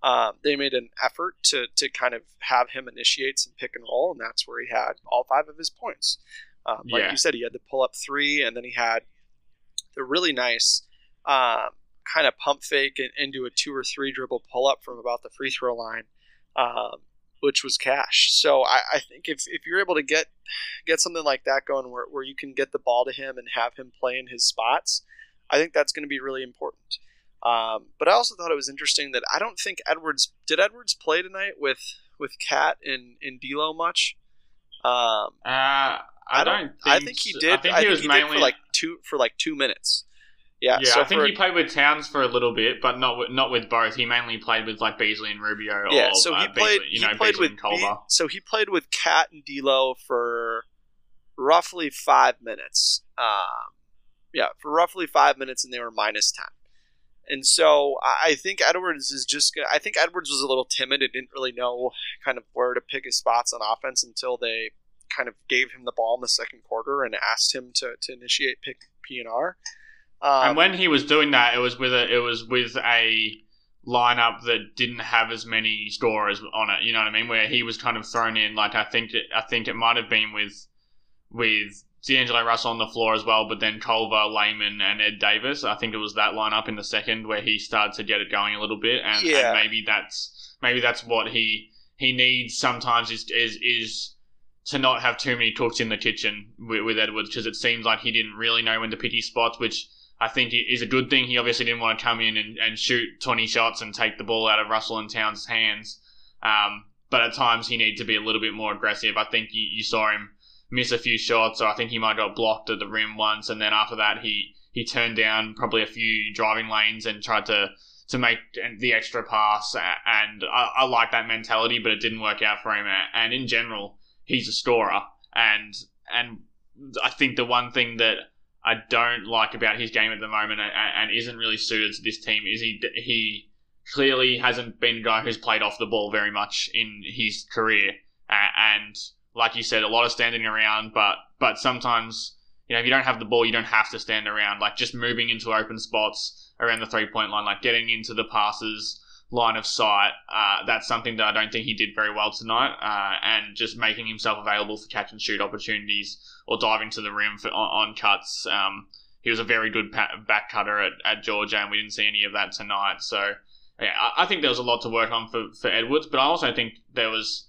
um, they made an effort to to kind of have him initiate some pick and roll, and that's where he had all five of his points. Um, like yeah. you said, he had the pull up three, and then he had the really nice um, kind of pump fake and, into a two or three dribble pull up from about the free throw line, um, which was cash. So I, I, think if, if you're able to get get something like that going where, where you can get the ball to him and have him play in his spots, I think that's going to be really important. Um, but I also thought it was interesting that I don't think Edwards did Edwards play tonight with with Cat and in D'Lo much. Um, uh, I, I don't. Think I think he did. I think he, I think was he mainly for like two for like two minutes. Yeah, yeah. So I think for, he played with Towns for a little bit, but not with, not with both. He mainly played with like Beasley and Rubio. Yeah, or, so he uh, played. Beasley, you know, he played Beasley with Culver. so he played with Cat and D'Lo for roughly five minutes. Um, yeah, for roughly five minutes, and they were minus ten. And so I think Edwards is just. I think Edwards was a little timid and didn't really know kind of where to pick his spots on offense until they kind of gave him the ball in the second quarter and asked him to, to initiate pick PNR. Um, and when he was doing that, it was with a it was with a lineup that didn't have as many scorers on it. You know what I mean? Where he was kind of thrown in. Like I think it, I think it might have been with with D'Angelo Russell on the floor as well, but then Culver, Layman, and Ed Davis. I think it was that lineup in the second where he started to get it going a little bit, and, yeah. and maybe that's maybe that's what he he needs sometimes is is is to not have too many cooks in the kitchen with, with Edwards because it seems like he didn't really know when to pick his spots, which I think is a good thing. He obviously didn't want to come in and, and shoot 20 shots and take the ball out of Russell and Towns' hands. Um, but at times he needed to be a little bit more aggressive. I think you, you saw him miss a few shots, or I think he might have got blocked at the rim once, and then after that he he turned down probably a few driving lanes and tried to to make the extra pass. And I, I like that mentality, but it didn't work out for him. And in general, he's a scorer, and and I think the one thing that I don't like about his game at the moment and, and isn't really suited to this team is he he clearly hasn't been a guy who's played off the ball very much in his career. Uh, and like you said, a lot of standing around, but but sometimes you know if you don't have the ball, you don't have to stand around. Like just moving into open spots around the three point line, like getting into the passes line of sight. Uh, that's something that I don't think he did very well tonight, uh, and just making himself available for catch and shoot opportunities or diving to the rim for, on, on cuts. Um, he was a very good back cutter at, at Georgia, and we didn't see any of that tonight. So yeah, I, I think there was a lot to work on for, for Edwards, but I also think there was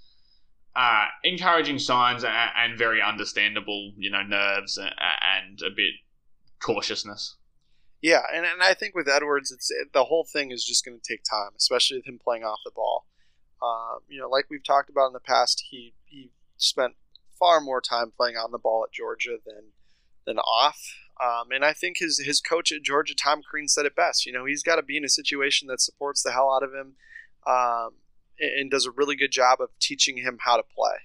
uh, encouraging signs and, and very understandable, you know, nerves and, and a bit cautiousness. Yeah, and, and I think with Edwards, it's it, the whole thing is just going to take time, especially with him playing off the ball. Um, you know, like we've talked about in the past, he he spent far more time playing on the ball at Georgia than than off. Um, and I think his his coach at Georgia, Tom Crean, said it best. You know, he's got to be in a situation that supports the hell out of him, um, and, and, does a really good job of teaching him how to play.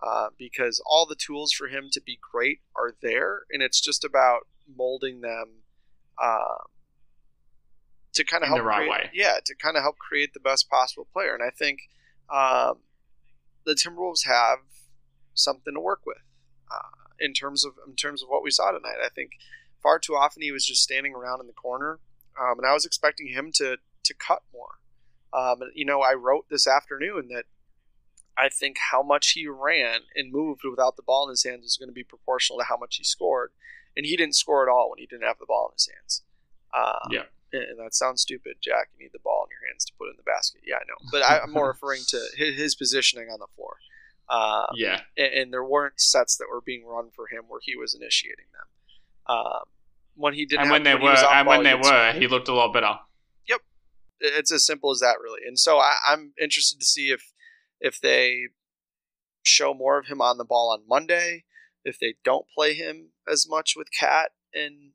Uh, because all the tools for him to be great are there, and it's just about molding them uh, to kind of help the right create, way. Yeah, to kind of help create the best possible player. And I think um, the Timberwolves have something to work with uh, in terms of in terms of what we saw tonight. I think far too often he was just standing around in the corner, um, and I was expecting him to to cut more. Um, you know, I wrote this afternoon that I think how much he ran and moved without the ball in his hands was going to be proportional to how much he scored, and he didn't score at all when he didn't have the ball in his hands. Uh, yeah and that sounds stupid, Jack. You need the ball in your hands to put it in the basket. Yeah, I know, but I, am more referring to his, his, positioning on the floor. Uh, yeah, and, and, there weren't sets that were being run for him where he was initiating them. Um, when he didn't, and when they were, and when they were, he looked a lot better. Yep, it's as simple as that, really. And so I, I'm interested to see if if they show more of him on the ball on Monday, if they don't play him as much with Cat and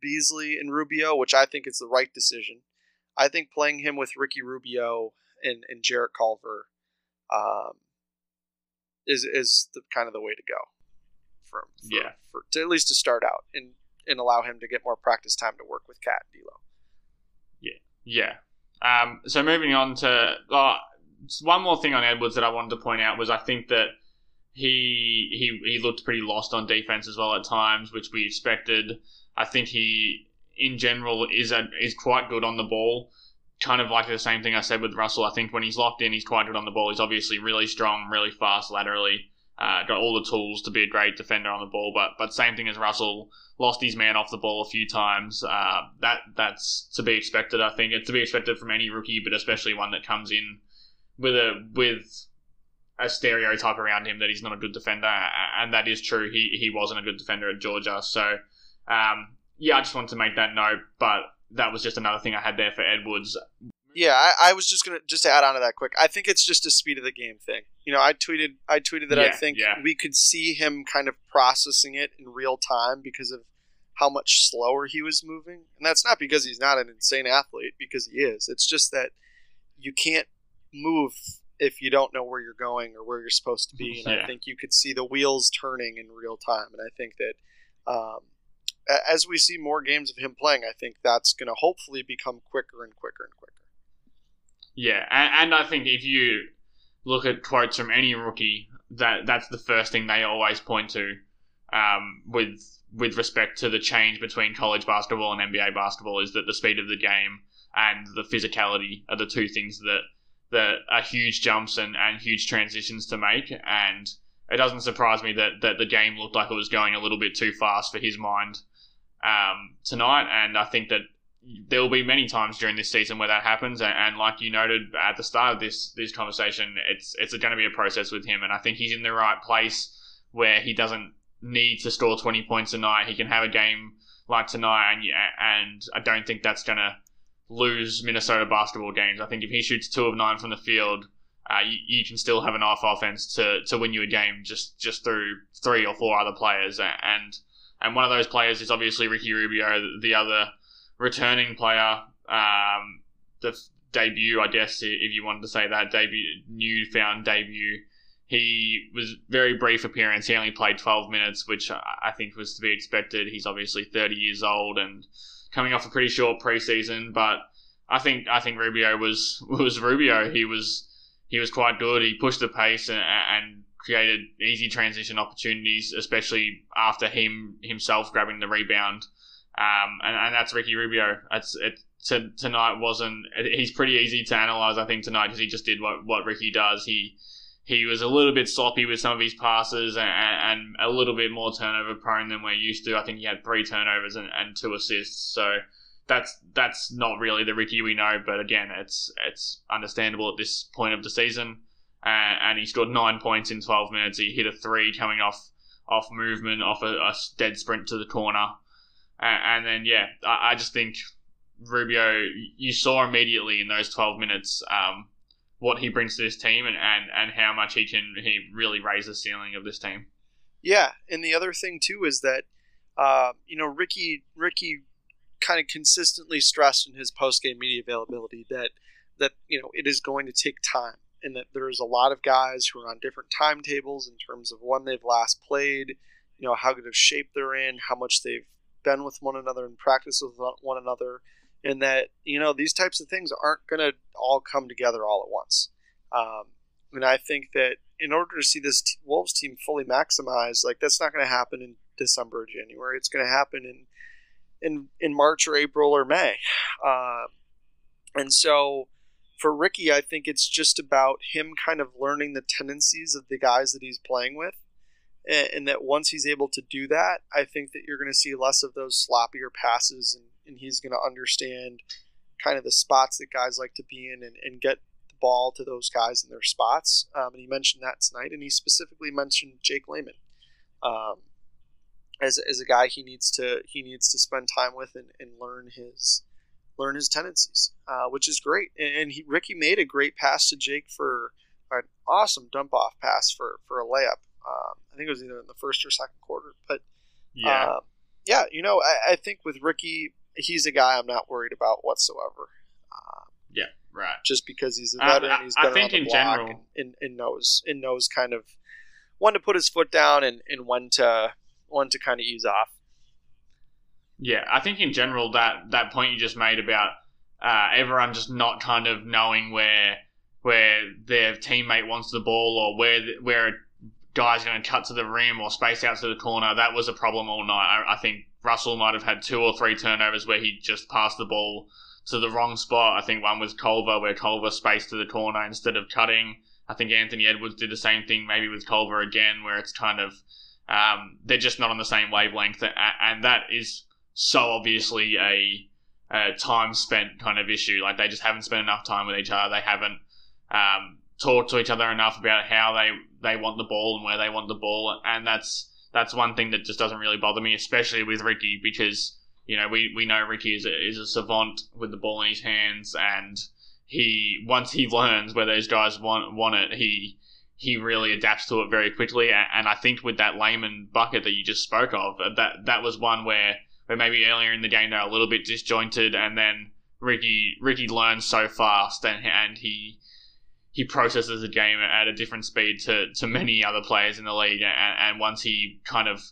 Beasley and Rubio, which I think is the right decision. I think playing him with Ricky Rubio and, and Jarrett Culver um, is is the kind of the way to go. For, for yeah, for, to at least to start out and and allow him to get more practice time to work with Cat and D'Lo. Yeah, yeah. Um, so moving on to uh, one more thing on Edwards that I wanted to point out was I think that he he he looked pretty lost on defense as well at times, which we expected. I think he, in general, is a, is quite good on the ball. Kind of like the same thing I said with Russell. I think when he's locked in, he's quite good on the ball. He's obviously really strong, really fast laterally. Uh, got all the tools to be a great defender on the ball, but but same thing as Russell lost his man off the ball a few times. Uh, that that's to be expected. I think it's to be expected from any rookie, but especially one that comes in with a with a stereotype around him that he's not a good defender, and that is true. He he wasn't a good defender at Georgia, so um, yeah, I just wanted to make that note, but that was just another thing I had there for Edwards. Yeah, I, I, was just gonna just add on to that quick. I think it's just a speed of the game thing. You know, I tweeted I tweeted that yeah, I think yeah. we could see him kind of processing it in real time because of how much slower he was moving, and that's not because he's not an insane athlete, because he is. It's just that you can't move if you don't know where you're going or where you're supposed to be. And yeah. I think you could see the wheels turning in real time, and I think that. Um, as we see more games of him playing, I think that's going to hopefully become quicker and quicker and quicker. Yeah, and, and, I think if you look at quotes from any rookie, that that's the first thing they always point to, um, with with respect to the change between college basketball and NBA basketball, is that the speed of the game and the physicality are the two things that that are huge jumps and, and huge transitions to make. And it doesn't surprise me that, that the game looked like it was going a little bit too fast for his mind um, tonight, and I think that there will be many times during this season where that happens. And, and, like you noted at the start of this this conversation, it's it's going to be a process with him, and I think he's in the right place where he doesn't need to score twenty points a night. He can have a game like tonight, and and I don't think that's going to lose Minnesota basketball games. I think if he shoots two of nine from the field. Uh, you, you, can still have enough offense to, to win you a game just, just through three or four other players, and and one of those players is obviously Ricky Rubio, the other returning player, um, the debut, I guess, if you wanted to say that debut, new found debut. He was very brief appearance. He only played 12 minutes, which I think was to be expected. He's obviously 30 years old and coming off a pretty short preseason, but I think I think Rubio was was Rubio. He was he was quite good. He pushed the pace and, and created easy transition opportunities, especially after him himself grabbing the rebound. Um, and, and that's Ricky Rubio. It's, it, to, tonight wasn't. He's pretty easy to analyze, I think, tonight because he just did what, what Ricky does. He he was a little bit sloppy with some of his passes and, and a little bit more turnover prone than we're used to. I think he had three turnovers and, and two assists. So that's that's not really the Ricky we know. But again, it's it's understandable at this point of the season. And he scored nine points in 12 minutes. He hit a three coming off off movement, off a, a dead sprint to the corner, and, and then yeah, I, I, just think Rubio. You saw immediately in those 12 minutes um, what he brings to this team and, and, and how much he can he really raise the ceiling of this team. Yeah, and the other thing too is that uh, you know Ricky Ricky kind of consistently stressed in his post game media availability that that you know it is going to take time and that there's a lot of guys who are on different timetables in terms of when they've last played, you know how good of shape they're in, how much they've been with one another and practice with one another, and that you know these types of things aren't going to all come together all at once. Um, and I think that in order to see this t- Wolves team fully maximized, like that's not going to happen in December or January. It's going to happen in in in March or April or May. Uh, and so for Ricky, I think it's just about him kind of learning the tendencies of the guys that he's playing with. And, and that once he's able to do that, I think that you're going to see less of those sloppier passes and, and he's going to understand kind of the spots that guys like to be in and, and get the ball to those guys in their spots. Um, and he mentioned that tonight, and he specifically mentioned Jake Layman. Um, as, as a guy he needs to he needs to spend time with and, and learn his learn his tendencies, uh, which is great. And he, Ricky made a great pass to Jake for an awesome dump off pass for for a layup. Um, I think it was either in the first or second quarter, but yeah, uh, yeah. You know, I, I, think with Ricky, he's a guy I'm not worried about whatsoever. Uh, yeah, right. Just because he's a veteran, um, he's been I think in general, and, and, and knows and knows kind of when to put his foot down and, and when to one to kind of ease off. Yeah, I think in general that that point you just made about uh, everyone just not kind of knowing where where their teammate wants the ball or where where a guy's going to cut to the rim or space out to the corner. That was a problem all night. I, I think Russell might have had two or three turnovers where he just passed the ball to the wrong spot. I think one was Culver where Culver spaced to the corner instead of cutting. I think Anthony Edwards did the same thing, maybe with Culver again, where it's kind of um, they're just not on the same wavelength, and that is so obviously a, a, time spent kind of issue. Like they just haven't spent enough time with each other. They haven't um, talked to each other enough about how they they want the ball and where they want the ball, and that's that's one thing that just doesn't really bother me, especially with Ricky because you know we, we know Ricky is a, is a savant with the ball in his hands, and he once he learns where those guys want want it, he he really adapts to it very quickly. And I think with that Layman bucket that you just spoke of, uh, that that was one where where maybe earlier in the game they're a little bit disjointed, and then Ricky Ricky learns so fast, and and he he processes the game at a different speed to, to many other players in the league. And, and once he kind of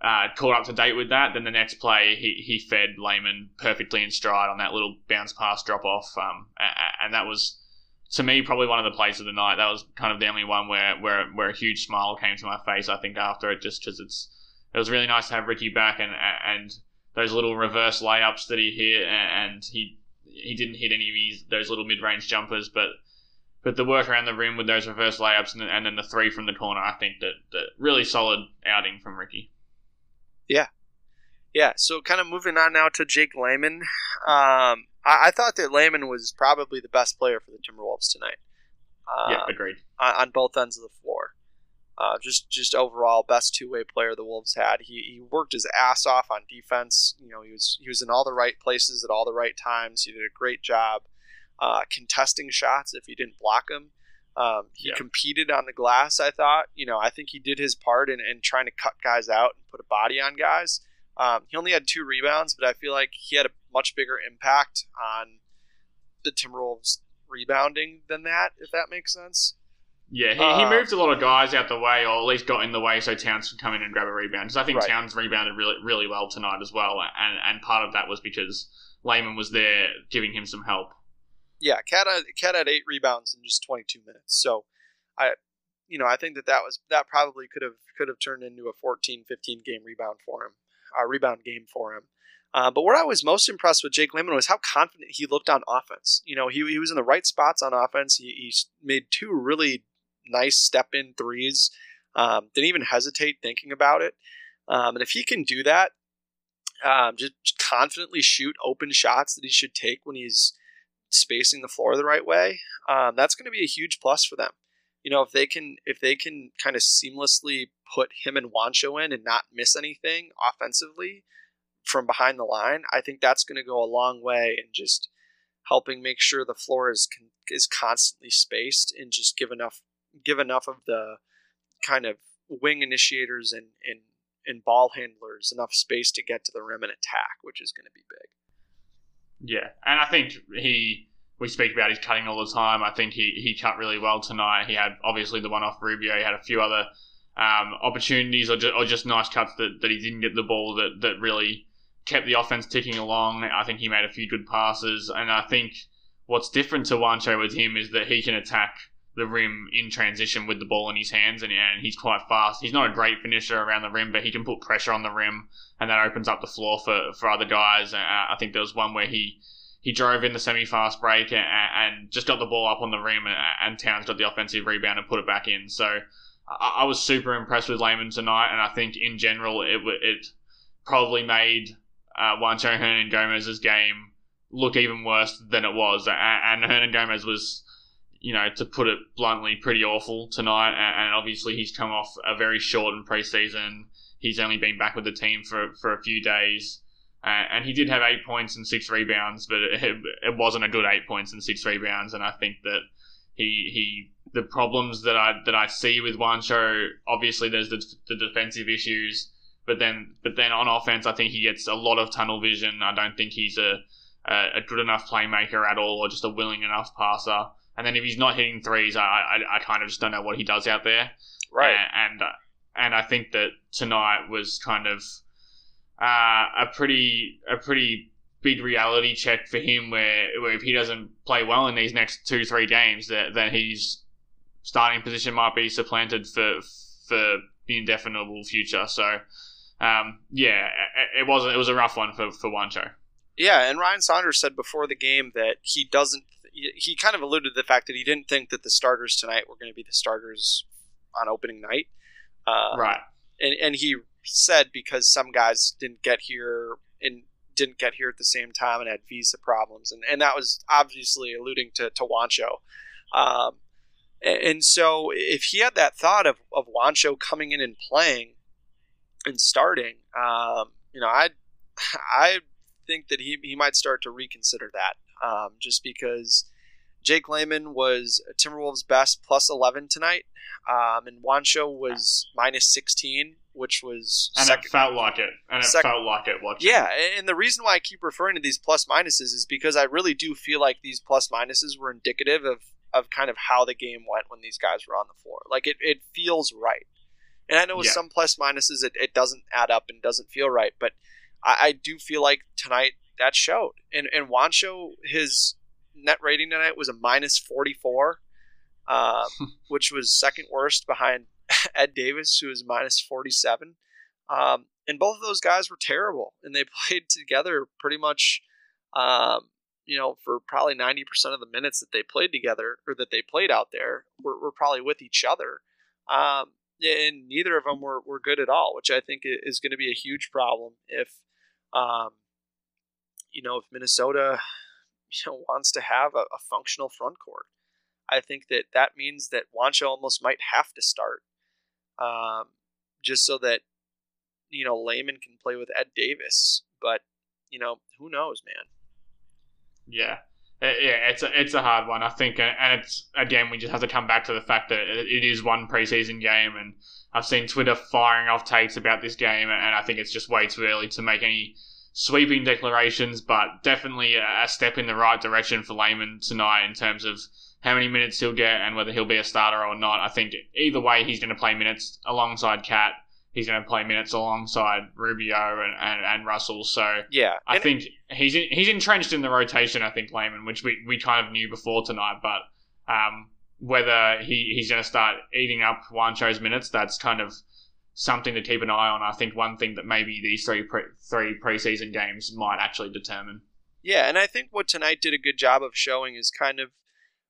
uh, caught up to date with that, then the next play he, he fed Layman perfectly in stride on that little bounce pass drop off. Um, and that was to me probably one of the plays of the night. That was kind of the only one where where where a huge smile came to my face. I think after it, just because it's it was really nice to have Ricky back and and those little reverse layups that he hit, and he he didn't hit any of these those little mid range jumpers, but but the work around the rim with those reverse layups and, and then the three from the corner, I think that, that really solid outing from Ricky. Yeah, yeah. So kind of moving on now to Jake Layman. Um, I, I, thought that Layman was probably the best player for the Timberwolves tonight. Uh, yeah, agreed. On, on, both ends of the floor. Uh, just just overall best two way player the Wolves had. He, he worked his ass off on defense. You know he was he was in all the right places at all the right times. He did a great job uh, contesting shots if he didn't block them. Um, he yeah. competed on the glass. I thought you know I think he did his part in, in trying to cut guys out and put a body on guys. Um, he only had two rebounds, but I feel like he had a much bigger impact on the Timberwolves rebounding than that, if that makes sense. Yeah, he, uh, he moved a lot of guys out the way, or at least got in the way so Towns could come in and grab a rebound. Because I think right. Towns rebounded really really well tonight as well, and and part of that was because Layman was there giving him some help. Yeah, Cat had, Cat had eight rebounds in just 22 minutes. So, I, you know, I think that that was that probably could have could have turned into a 14, 15 game rebound for him, a rebound game for him. Uh, but where I was most impressed with Jake Layman was how confident he looked on offense. You know, he, he was in the right spots on offense. He, he made two really nice step in threes. Um, didn't even hesitate thinking about it. Um, and if he can do that, um, just confidently shoot open shots that he should take when he's spacing the floor the right way. Um, that's going to be a huge plus for them. You know, if they can if they can kind of seamlessly put him and Juancho in and not miss anything offensively from behind the line, I think that's going to go a long way in just helping make sure the floor is is constantly spaced and just give enough give enough of the kind of wing initiators and and, and ball handlers enough space to get to the rim and attack, which is going to be big. Yeah, and I think he we speak about his cutting all the time. I think he, he cut really well tonight. He had obviously the one off Rubio. He had a few other um, opportunities or just, or just nice cuts that, that he didn't get the ball that, that really kept the offense ticking along. I think he made a few good passes, and I think what's different to Juancho with him is that he can attack the rim in transition with the ball in his hands, and, and he's quite fast. He's not a great finisher around the rim, but he can put pressure on the rim, and that opens up the floor for, for other guys. And I think there was one where he he drove in the semi-fast break and, and just got the ball up on the rim, and, and, Towns got the offensive rebound and put it back in. So I, I was super impressed with Layman tonight, and I think in general it it probably made uh, Juancho Hernangomez's game look even worse than it was, and, and Hernangomez was you know, to put it bluntly, pretty awful tonight. And, obviously, he's come off a very shortened preseason. He's only been back with the team for, for a few days. Uh, and he did have eight points and six rebounds, but it, it, wasn't a good eight points and six rebounds. And I think that he he the problems that I that I see with Juancho, obviously there's the, the defensive issues, but then but then on offense, I think he gets a lot of tunnel vision. I don't think he's a a, a good enough playmaker at all, or just a willing enough passer. And then if he's not hitting threes, I, I, I kind of just don't know what he does out there. Right. And and, and I think that tonight was kind of uh, a pretty a pretty big reality check for him, where, where if he doesn't play well in these next two three games, that then his starting position might be supplanted for for the indefinable future. So. Um, yeah, it, it was it was a rough one for for Juancho. Yeah, and Ryan Saunders said before the game that he doesn't he kind of alluded to the fact that he didn't think that the starters tonight were going to be the starters on opening night. Uh, right. And and he said because some guys didn't get here and didn't get here at the same time and had visa problems, and, and that was obviously alluding to to Juancho. Um, and, and so if he had that thought of of Juancho coming in and playing and starting, um, you know, I I think that he he might start to reconsider that um, just because Jake Layman was Timberwolves' best plus 11 tonight, um, and Juancho was minus 16, which was and second, felt like it, and second, felt like it. Watching. Yeah, and the reason why I keep referring to these plus minuses is because I really do feel like these plus minuses were indicative of of kind of how the game went when these guys were on the floor. Like it, it feels right. And I know with yeah. some plus minuses it, it doesn't add up and doesn't feel right, but I, I do feel like tonight that showed. And and Juancho, his net rating tonight was a minus 44, um, which was second worst behind Ed Davis, who was minus 47. Um, and both of those guys were terrible, and they played together pretty much, um, you know, for probably 90% of the minutes that they played together or that they played out there were, were probably with each other. Um, and neither of them were, were good at all, which I think is going to be a huge problem if um, you know, if Minnesota you know, wants to have a, a functional front court, I think that that means that Juancho almost might have to start, um, just so that you know Layman can play with Ed Davis. But you know, who knows, man? Yeah, uh, yeah, it's a it's a hard one. I think, uh, and it's again we just have to come back to the fact that it is one preseason game, and I've seen Twitter firing off takes about this game, and I think it's just way too early to make any sweeping declarations, but definitely a step in the right direction for Layman tonight in terms of how many minutes he'll get and whether he'll be a starter or not. I think either way, he's going to play minutes alongside Cat. He's going to play minutes alongside Rubio and, and, and Russell. So yeah, I and think he's in, he's entrenched in the rotation. I think Layman, which we, we kind of knew before tonight, but um, whether he, he's going to start eating up Juancho's minutes, that's kind of something to keep an eye on. I think one thing that maybe these three pre- three preseason games might actually determine. Yeah, and I think what tonight did a good job of showing is kind of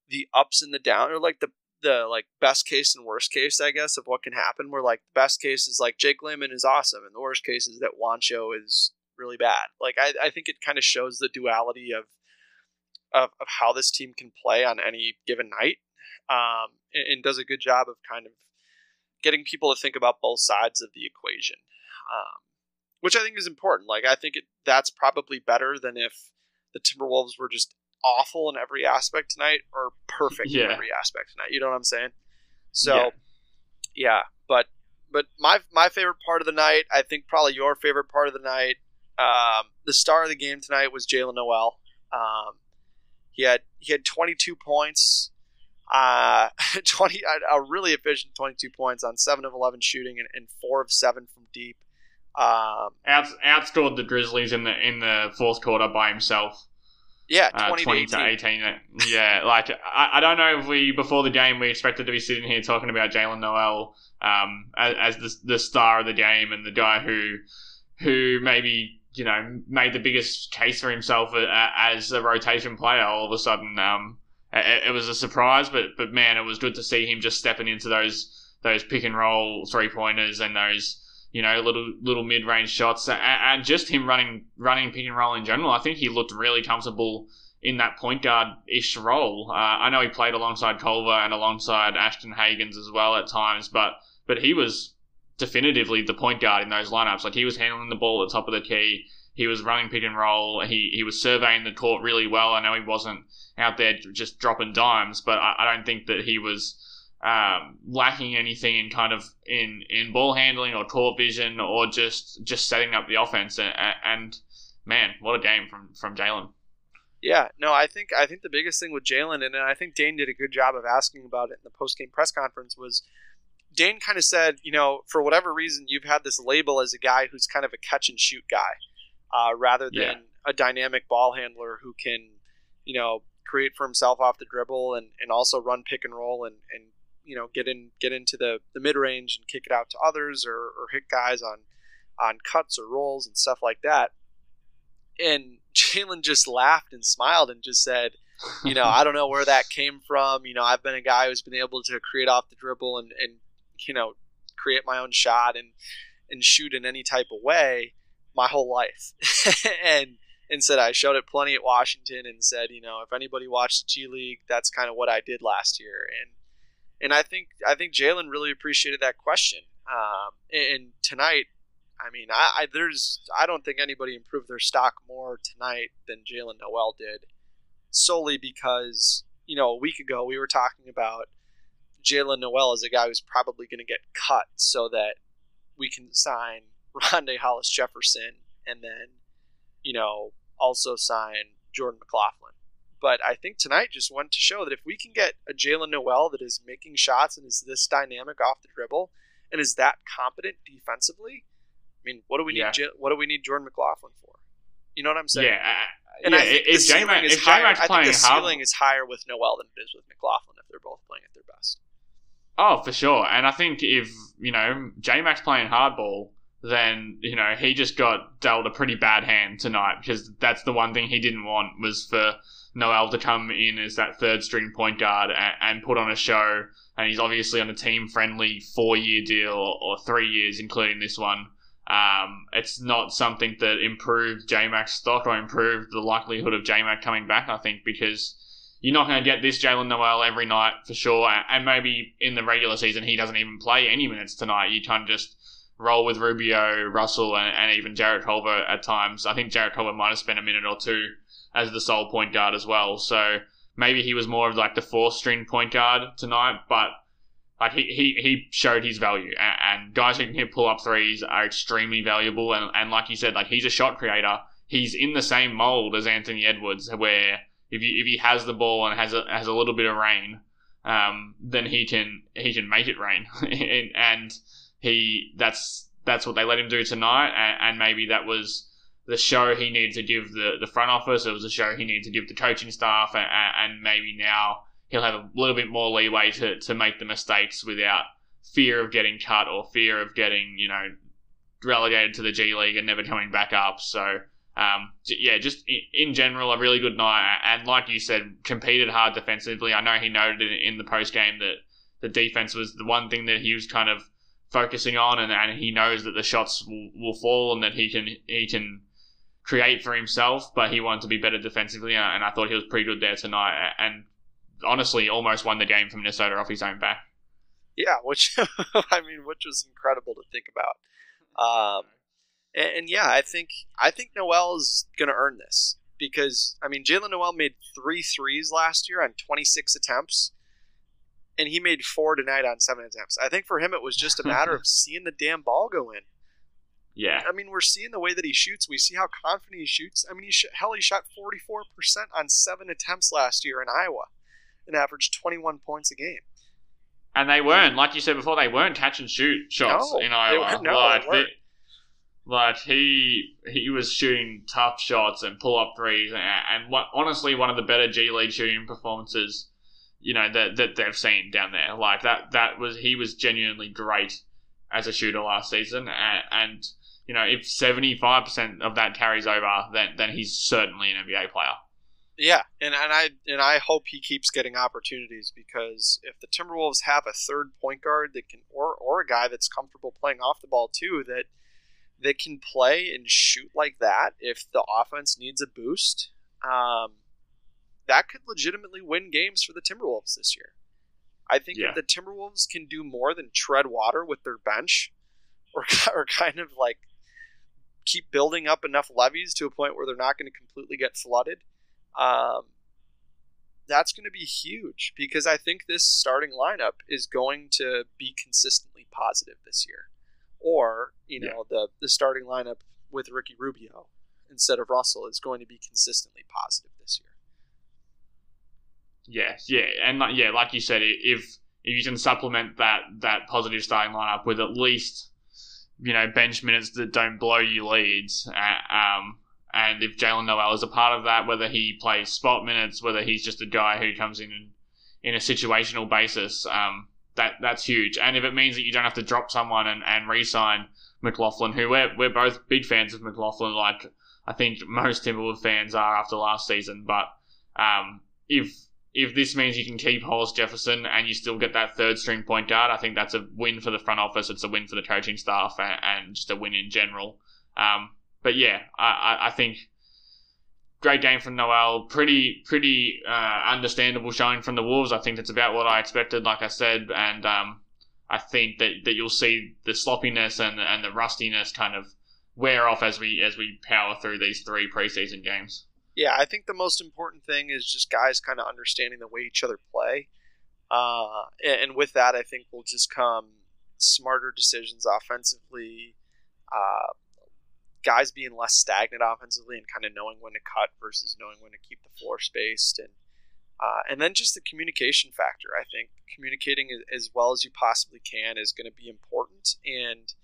the ups and the down, or like the the like best case and worst case, I guess, of what can happen. Where like the best case is like Jake Layman is awesome, and the worst case is that Juancho is really bad. Like I, I think it kind of shows the duality of, of of how this team can play on any given night, um, and, and does a good job of kind of getting people to think about both sides of the equation, um, which I think is important. Like I think it, that's probably better than if the Timberwolves were just awful in every aspect tonight or perfect in every aspect tonight. You know what I'm saying? So, Yeah. yeah, but but my my favorite part of the night, I think probably your favorite part of the night, um, the star of the game tonight was Jaylen Nowell. Um, he had he had 22 points, uh, 20 a- a really efficient 22 points on seven of 11 shooting and, and four of seven from deep. Um, Out, outscored the Grizzlies in the in the fourth quarter by himself. yeah, uh, 20, 20 to to 18. 18. Yeah, like I, I don't know if we before the game we expected to be sitting here talking about Jaylen Nowell um, as, as the the star of the game and the guy who who maybe you know made the biggest case for himself as a rotation player. All of a sudden, um, it, it was a surprise, but but man, it was good to see him just stepping into those those pick and roll three pointers and those you know, little little mid range shots, and, and just him running running pick and roll in general. I think he looked really comfortable in that point guard ish role. Uh, I know he played alongside Culver and alongside Ashton Hagans as well at times, but but he was definitively the point guard in those lineups. Like he was handling the ball at the top of the key. He was running pick and roll. He he was surveying the court really well. I know he wasn't out there just dropping dimes, but I, I don't think that he was um, lacking anything in kind of in, in ball handling or court vision or just just setting up the offense. And, and man, what a game from from Jaylen. Yeah, no, I think I think the biggest thing with Jaylen, and I think Dane did a good job of asking about it in the post game press conference, was Dane kind of said, you know, for whatever reason, you've had this label as a guy who's kind of a catch and shoot guy, uh, rather than Yeah. a dynamic ball handler who can, you know, create for himself off the dribble and, and also run pick and roll and, and you know get in get into the, the mid range and kick it out to others or, or hit guys on on cuts or rolls and stuff like that. And Jaylen just laughed and smiled and just said, you know, I don't know where that came from. You know, I've been a guy who's been able to create off the dribble and, and you know, create my own shot and and shoot in any type of way my whole life. and and said I showed it plenty at Washington and said, you know, if anybody watched the G League, that's kind of what I did last year. And and I think I think Jaylen really appreciated that question. Um, and tonight, I mean, I, I there's I don't think anybody improved their stock more tonight than Jaylen Nowell did, solely because you know a week ago we were talking about Jaylen Nowell as a guy who's probably going to get cut so that we can sign Rondae Hollis Jefferson and then you know also sign Jordan McLaughlin. But I think tonight just went to show that if we can get a Jaylen Nowell that is making shots and is this dynamic off the dribble and is that competent defensively, I mean, what do we need? Yeah. J- what do we need Jordan McLaughlin for? You know what I'm saying? Yeah, And yeah. I think if the ceiling J-Mac, is if higher. I think the ceiling is higher with Nowell than it is with McLaughlin if they're both playing at their best. Oh, for sure. And I think if, you know, J Mac's playing hardball, then, you know, he just got dealt a pretty bad hand tonight because that's the one thing he didn't want was for Nowell to come in as that third string point guard and, and put on a show. And he's obviously on a team friendly four year deal or, three years, including this one. Um, it's not something that improved J Mac's stock or improved the likelihood of J Mac coming back, I think, because you're not going to get this Jaylen Nowell every night for sure. And maybe in the regular season, he doesn't even play any minutes tonight. You kind of just roll with Rubio, Russell, and, and even Jarrett Culver at times. I think Jarrett Culver might have spent a minute or two as the sole point guard as well. So maybe he was more of like the fourth string point guard tonight, but like he, he, he showed his value and, and guys who can hit pull up threes are extremely valuable. And, and like you said, like he's a shot creator. He's in the same mold as Anthony Edwards where if he, if he has the ball and has a, has a little bit of rain, um, then he can, he can make it rain. and, and he, that's, that's what they let him do tonight. And, and maybe that was, the show he needed to give the, the front office. It was a show he needed to give the coaching staff, and, and maybe now he'll have a little bit more leeway to, to make the mistakes without fear of getting cut or fear of getting you know relegated to the G League and never coming back up. So um, yeah, just in, general a really good night, and like you said, competed hard defensively. I know he noted in the post game that the defense was the one thing that he was kind of focusing on, and, and he knows that the shots will, will fall and that he can he can create for himself, but he wanted to be better defensively, and I thought he was pretty good there tonight. And honestly, almost won the game for Minnesota off his own back. Yeah, which I mean, which was incredible to think about. Um, and, and, yeah, I think I think Nowell is going to earn this because I mean, Jaylen Nowell made three threes last year on 26 attempts, and he made four tonight on seven attempts. I think for him, it was just a matter of seeing the damn ball go in. Yeah. I mean, we're seeing the way that he shoots. We see how confident he shoots. I mean, he sh- hell, he shot 44% on seven attempts last year in Iowa and averaged 21 points a game. And they weren't, like you said before, they weren't catch and shoot shots No, in Iowa. were- no, like, they like he he was shooting tough shots and pull up threes, and, and what, honestly, one of the better G League shooting performances, you know, that that they've seen down there. Like that that was he was genuinely great as a shooter last season, and, and you know, if seventy five percent of that carries over, then then he's certainly an NBA player. Yeah, and, and I and I hope he keeps getting opportunities because if the Timberwolves have a third point guard that can, or or a guy that's comfortable playing off the ball too, that that can play and shoot like that, if the offense needs a boost, um, that could legitimately win games for the Timberwolves this year. I think Yeah. if the Timberwolves can do more than tread water with their bench, or or kind of like keep building up enough levies to a point where they're not going to completely get flooded um, that's going to be huge because I think this starting lineup is going to be consistently positive this year. Or, you know, the, the starting lineup with Ricky Rubio instead of Russell is going to be consistently positive this year. Yeah, yeah, and like, yeah, like you said, if if you can supplement that that positive starting lineup with at least you know bench minutes that don't blow you leads, uh, um, and if Jaylen Nowell is a part of that, whether he plays spot minutes, whether he's just a guy who comes in and, in a situational basis, um, that that's huge. And if it means that you don't have to drop someone and, and re-sign McLaughlin, who we're we're both big fans of McLaughlin, like I think most Timberwolves fans are after last season, but um, if if this means you can keep Hollis Jefferson and you still get that third string point guard, I think that's a win for the front office. It's a win for the coaching staff and, and just a win in general. Um, but yeah, I, I, I think great game from Nowell. Pretty pretty uh, understandable showing from the Wolves. I think that's about what I expected. Like I said, and um, I think that, that you'll see the sloppiness and and the rustiness kind of wear off as we as we power through these three preseason games. Yeah, I think the most important thing is just guys kind of understanding the way each other play. Uh, and, with that, I think will just come smarter decisions offensively, uh, guys being less stagnant offensively and kind of knowing when to cut versus knowing when to keep the floor spaced, and uh, and then just the communication factor. I think communicating as, as well as you possibly can is going to be important, and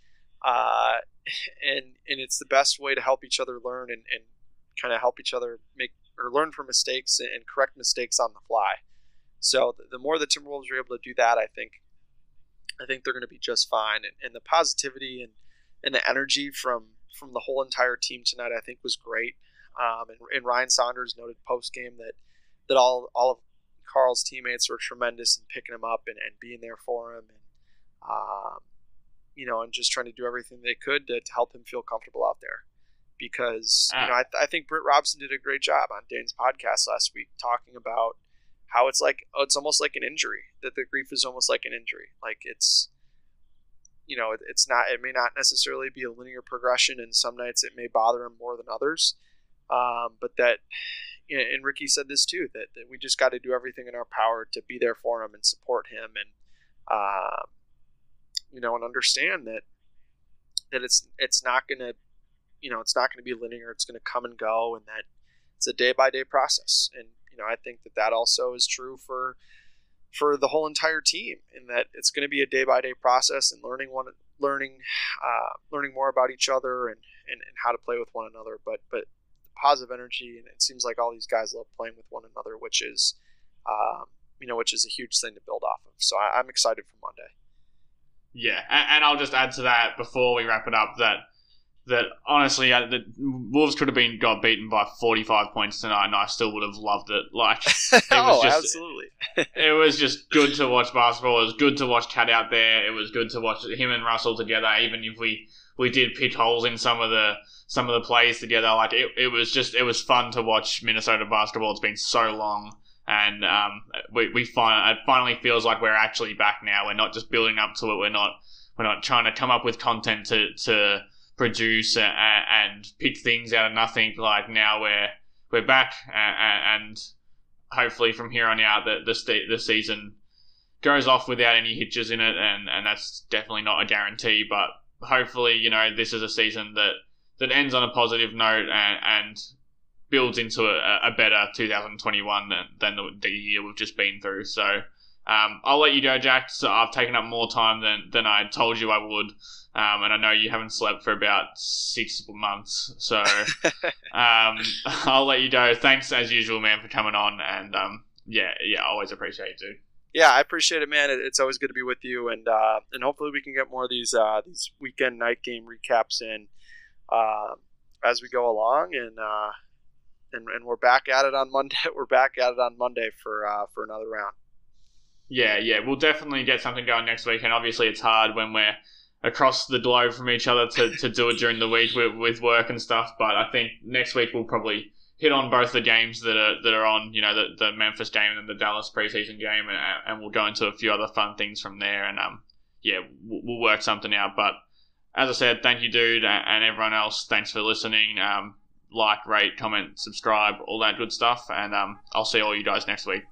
uh, and and it's the best way to help each other learn and, and kind of help each other make or learn from mistakes and correct mistakes on the fly. So the, more the Timberwolves are able to do that, I think I think they're going to be just fine. And, and the positivity and, and the energy from from the whole entire team tonight, I think, was great. Um, and, and Ryan Saunders noted post game that that all all of Carl's teammates were tremendous in picking him up and, and being there for him, and um, you know, and just trying to do everything they could to, to help him feel comfortable out there. Because you know, I, I think Britt Robson did a great job on Dane's podcast last week talking about how it's like oh, it's almost like an injury that the grief is almost like an injury. Like it's you know it, it's not it may not necessarily be a linear progression and some nights it may bother him more than others. Um, but that and ricky said this too that, that we just got to do everything in our power to be there for him and support him and um, you know and understand that that it's it's not gonna you know it's not gonna be linear it's gonna come and go and that it's a day by day process and you know, I think that that also is true for for the whole entire team, in that it's going to be a day by day process and learning one, learning, uh, learning more about each other and, and, and how to play with one another. But but positive energy, and it seems like all these guys love playing with one another, which is, um, you know, which is a huge thing to build off of. So I, I'm excited for Monday. Yeah, and I'll just add to that before we wrap it up that that honestly, uh, the Wolves could have been got beaten by 45 points tonight, and I still would have loved it. Like, it oh, was just, absolutely. it was just good to watch basketball. It was good to watch Cat out there. It was good to watch him and Russell together, even if we we did pick holes in some of the some of the plays together. Like, it, it was just it was fun to watch Minnesota basketball. It's been so long. And um, we, we find it finally feels like we're actually back now. We're not just building up to it. We're not we're not trying to come up with content to, to produce and, uh, and pick things out of nothing. Like now we're we're back, and, and hopefully from here on out, the the, the season goes off without any hitches in it, and, and that's definitely not a guarantee. But hopefully, you know, this is a season that that ends on a positive note and, and builds into a, a better 2021 than, than the, the year we've just been through. So um, I'll let you go, Jack. So I've taken up more time than, than I told you I would. Um, and I know you haven't slept for about six months. So um, I'll let you go. Thanks, as usual, man, for coming on. And um, yeah, yeah, always appreciate it, dude. Yeah, I appreciate it, man. It's always good to be with you, and uh, and hopefully we can get more of these uh, these weekend night game recaps in uh, as we go along, and uh, and and we're back at it on Monday. We're back at it on Monday for uh, for another round. Yeah, yeah, we'll definitely get something going next week, and obviously it's hard when we're across the globe from each other to, to do it during the week with, with work and stuff. But I think next week we'll probably hit on both the games that are that are on, you know, the, the Memphis game and the Dallas preseason game, and, and we'll go into a few other fun things from there. And um, yeah, we'll, we'll work something out. But as I said, thank you, dude, and everyone else. Thanks for listening. Um, like, rate, comment, subscribe, all that good stuff, and um, I'll see all you guys next week.